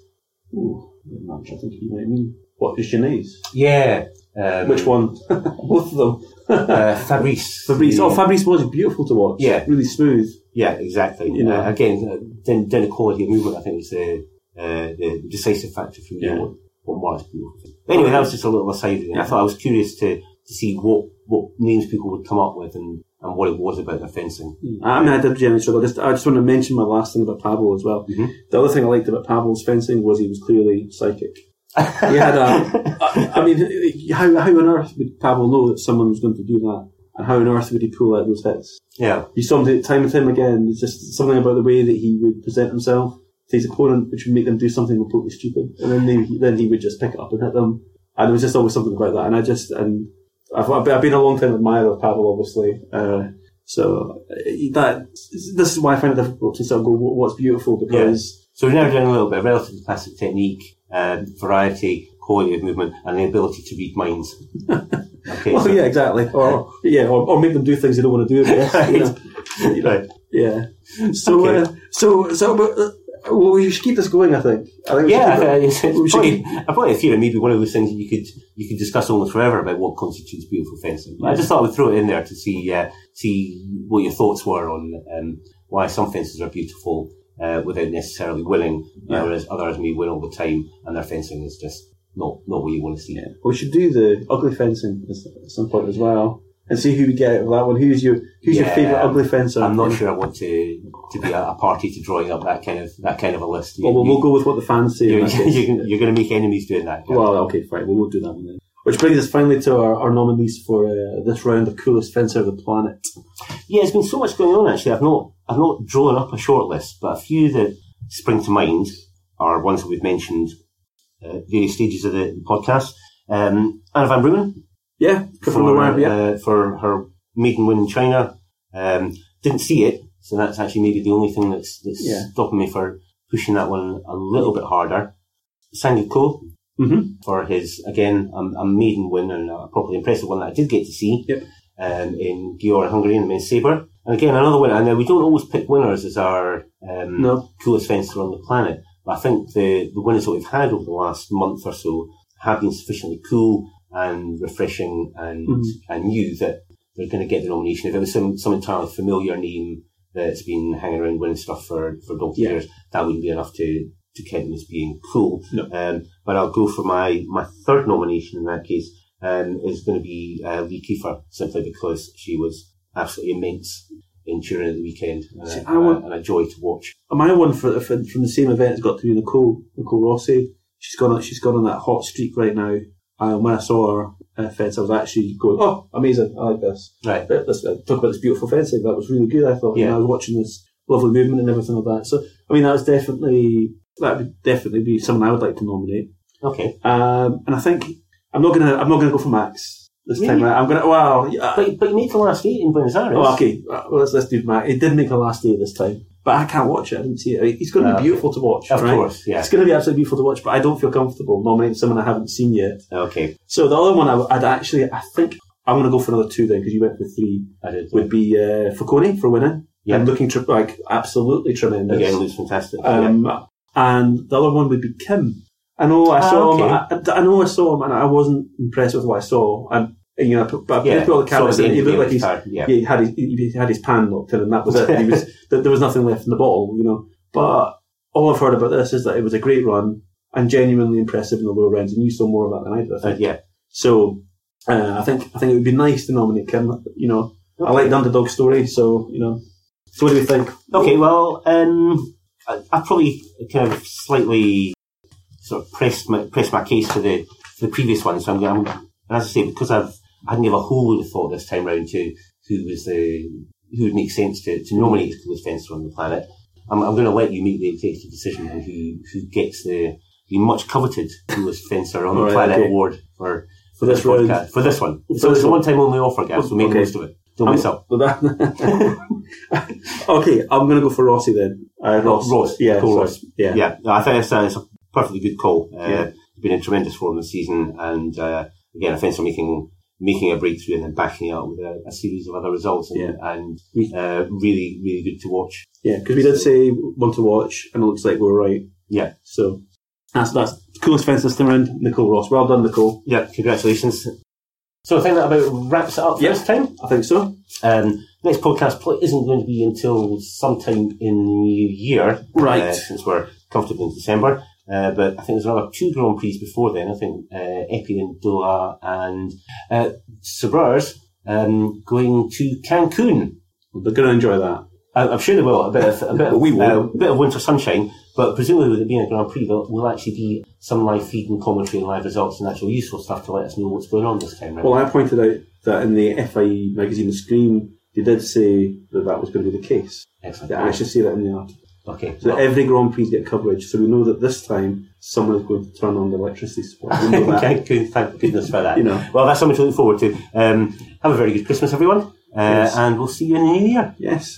ooh, I'm not sure I think you might mean. What is Jeannet? Yeah. Um, Which one? Both of them. Uh, Fabrice. Fabrice. The- Oh, Fabrice was beautiful to watch. Yeah. Really smooth. Yeah, exactly. You know. Uh, again, uh, then, then the quality of movement, I think, is the, uh, the decisive factor for me. Yeah. What, what was beautiful. Anyway, that was just a little aside. I thought I was curious to, to see what, what names people would come up with and, and what it was about their fencing. I mean, I did genuinely struggle. Just, I just want to mention my last thing about Pavel as well. Mhm. The other thing I liked about Pavel's fencing was he was clearly psychic. He had a, I, I mean, how, how on earth would Pavel know that someone was going to do that? And how on earth would he pull out those hits? Yeah. You saw him do it time and time again. It's just something about the way that he would present himself to his opponent, which would make them do something completely stupid. And then they, then he would just pick it up and hit them. And there was just always something about that. And I just, and I've, I've been- a long time admirer of Pavel, obviously. Uh, so uh, that, this is why I find it difficult to sort of go, what's beautiful? Because, So we're now doing a little bit of relatively passive technique, um, variety, quality of movement, and the ability to read minds. Okay. well, so- yeah, exactly. Or, yeah, or, or make them do things they don't want to do, I guess. you know. Right. Yeah. So, Okay. uh, so, so, uh, well, we should keep this going. I think. I think. Yeah, uh, it's, it's probably, keep- I probably feel it may be one of those things that you could you could discuss almost forever about what constitutes beautiful fencing. But I just thought I would throw it in there to see uh, see what your thoughts were on um, why some fences are beautiful uh, without necessarily willing, Yeah. whereas others may win all the time and their fencing is just not not what you want to see. Yeah. We should do the ugly fencing at some point as well, and see who we get out of that one. Who's your Who's your favourite ugly fencer? I'm not sure I want to to be a, party to drawing up that kind of that kind of a list. You, Well, we'll, you, we'll go with what the fans say. you're, you're, going to make enemies doing that. Well, okay, fine. We'll, we'll do that one then. Which brings us finally to our, our nominees for uh, this round of coolest fencer of the planet. Yeah, there's been so much going on actually. I've not I've not drawn up a short list, but a few that spring to mind are ones that we've mentioned uh, various stages of the podcast. Um, Anna van Brummen Yeah, for, from the wire. Yeah, uh, for her maiden win in China. Um, didn't see it, so that's actually maybe the only thing that's, that's Yeah. stopping me for pushing that one a little bit harder. Sandy Ko Mhm. for his again a, a maiden win and a properly impressive one that I did get to see Yep. um, in Győr, Hungary, in the men's sabre. And again, another winner. And we don't always pick winners as our um, No. coolest fencer on the planet. But I think the, the winners that we've had over the last month or so have been sufficiently cool and refreshing and, Mhm. and new that they're going to get the nomination. If it was some, some entirely familiar name that's been hanging around winning stuff for, for donkey Yeah. years, that wouldn't be enough to, to count them as being cool. No. Um, but I'll go for my, my third nomination in that case, um, is going to be uh, Lee Kiefer, simply because she was absolutely immense in during the weekend and, See, a- I want- and a joy to watch. And my one for, for from the same event has got to be Nicole Nicole Rossi. She's gone on, she's gone on that hot streak right now. And when I saw her uh, fence, I was actually going, "Oh, amazing! I like this." Right. Let's uh, talk about this beautiful fencing. That was really good. I thought. Yeah. And I was watching this lovely movement and everything like that. So, I mean, that's definitely that would definitely be someone I would like to nominate. Okay. Um, and I think I'm not gonna I'm not gonna go for Max this time. Really? Right? I'm gonna well, yeah, But, but you made the last eight in Buenos Aires. Oh, okay, well, let's, let's do Max. It did make a last day this time, but I can't watch it. I didn't see it. It's going to be beautiful to watch, Of right? course, yeah. It's going to be absolutely beautiful to watch, but I don't feel comfortable nominating someone I haven't seen yet. Okay. So the other one I, would actually, I think I'm going to go for another two then because you went for three. I did. Would be uh, Foconi for winning Yeah. and looking tri- like absolutely tremendous. Again, looks fantastic. Um, and the other one would be Kim. I know I Ah, saw okay. him. I, I know I saw him, and I wasn't impressed with what I saw. And, you know, but, Yeah, yeah, all the cameras, he looked like he's, yeah. he had his, he had his pan locked in, and that was it. He was, there there was nothing left in the bottle, you know. But all I've heard about this is that it was a great run and genuinely impressive in the lower rounds, and you saw more of that than I did. I Uh, yeah. So uh, I think I think it would be nice to nominate Kim. You know, I like the underdog story, so you know. So what do we think? Okay, well, um, I, I probably kind of slightly sort of pressed my, pressed my case for the the previous one. So I'm, I'm and as I say, because I've I didn't give a whole load of thought this time round to who was the who would make sense to, to nominate the coolest fencer on the planet. I'm, I'm going to let you make the executive decision on who who gets the the much coveted coolest fencer on the right, planet okay. award for For this round. podcast for this one. For So this it's a one. one time only offer, guys. So make the Okay. most of it. Don't I'm- miss out. Well, that- okay, I'm going to go for Rossi then. Uh, Ross, Ross, yeah, cool Ross. yeah, Yeah, no, I think it's, uh, it's a perfectly good call. Uh, Yeah. He's been in tremendous form this season, and uh, again, a fencer making making a breakthrough and then backing up with a, a series of other results, and, Yeah. and uh, really, really good to watch. yeah. Because we did say one to watch, and it looks like we're right. Yeah, So that's that's the coolest fence system round. Nicole Ross, well done, Nicole. yeah, congratulations. So I think that about wraps it up this time. I think so. Um, next podcast isn't going to be until sometime in the new year, Right. uh, since we're comfortable in December. Uh, but I think there's another two Grand Prix before then. I think uh, épée and Doha and uh, Sabreurs um, going to Cancun. They're going to enjoy that. I- I'm sure they will. A bit of a bit of, We won't. uh, a bit of winter sunshine, but presumably with it being a Grand Prix, there will actually be some live feed and commentary and live results and actual useful stuff to let us know what's going on this time. Right? Well, I pointed out that in the FIE magazine screen, they did say that that was going to be the case. Excellent. They actually say that in the article. Okay. So Well, every Grand Prix get coverage. So we know that this time someone is going to turn on the electricity supply. We know that. Thank goodness for that. You know. Well, that's something to look forward to. Um, have a very good Christmas, everyone, uh, Yes. and we'll see you in the new year. Yes.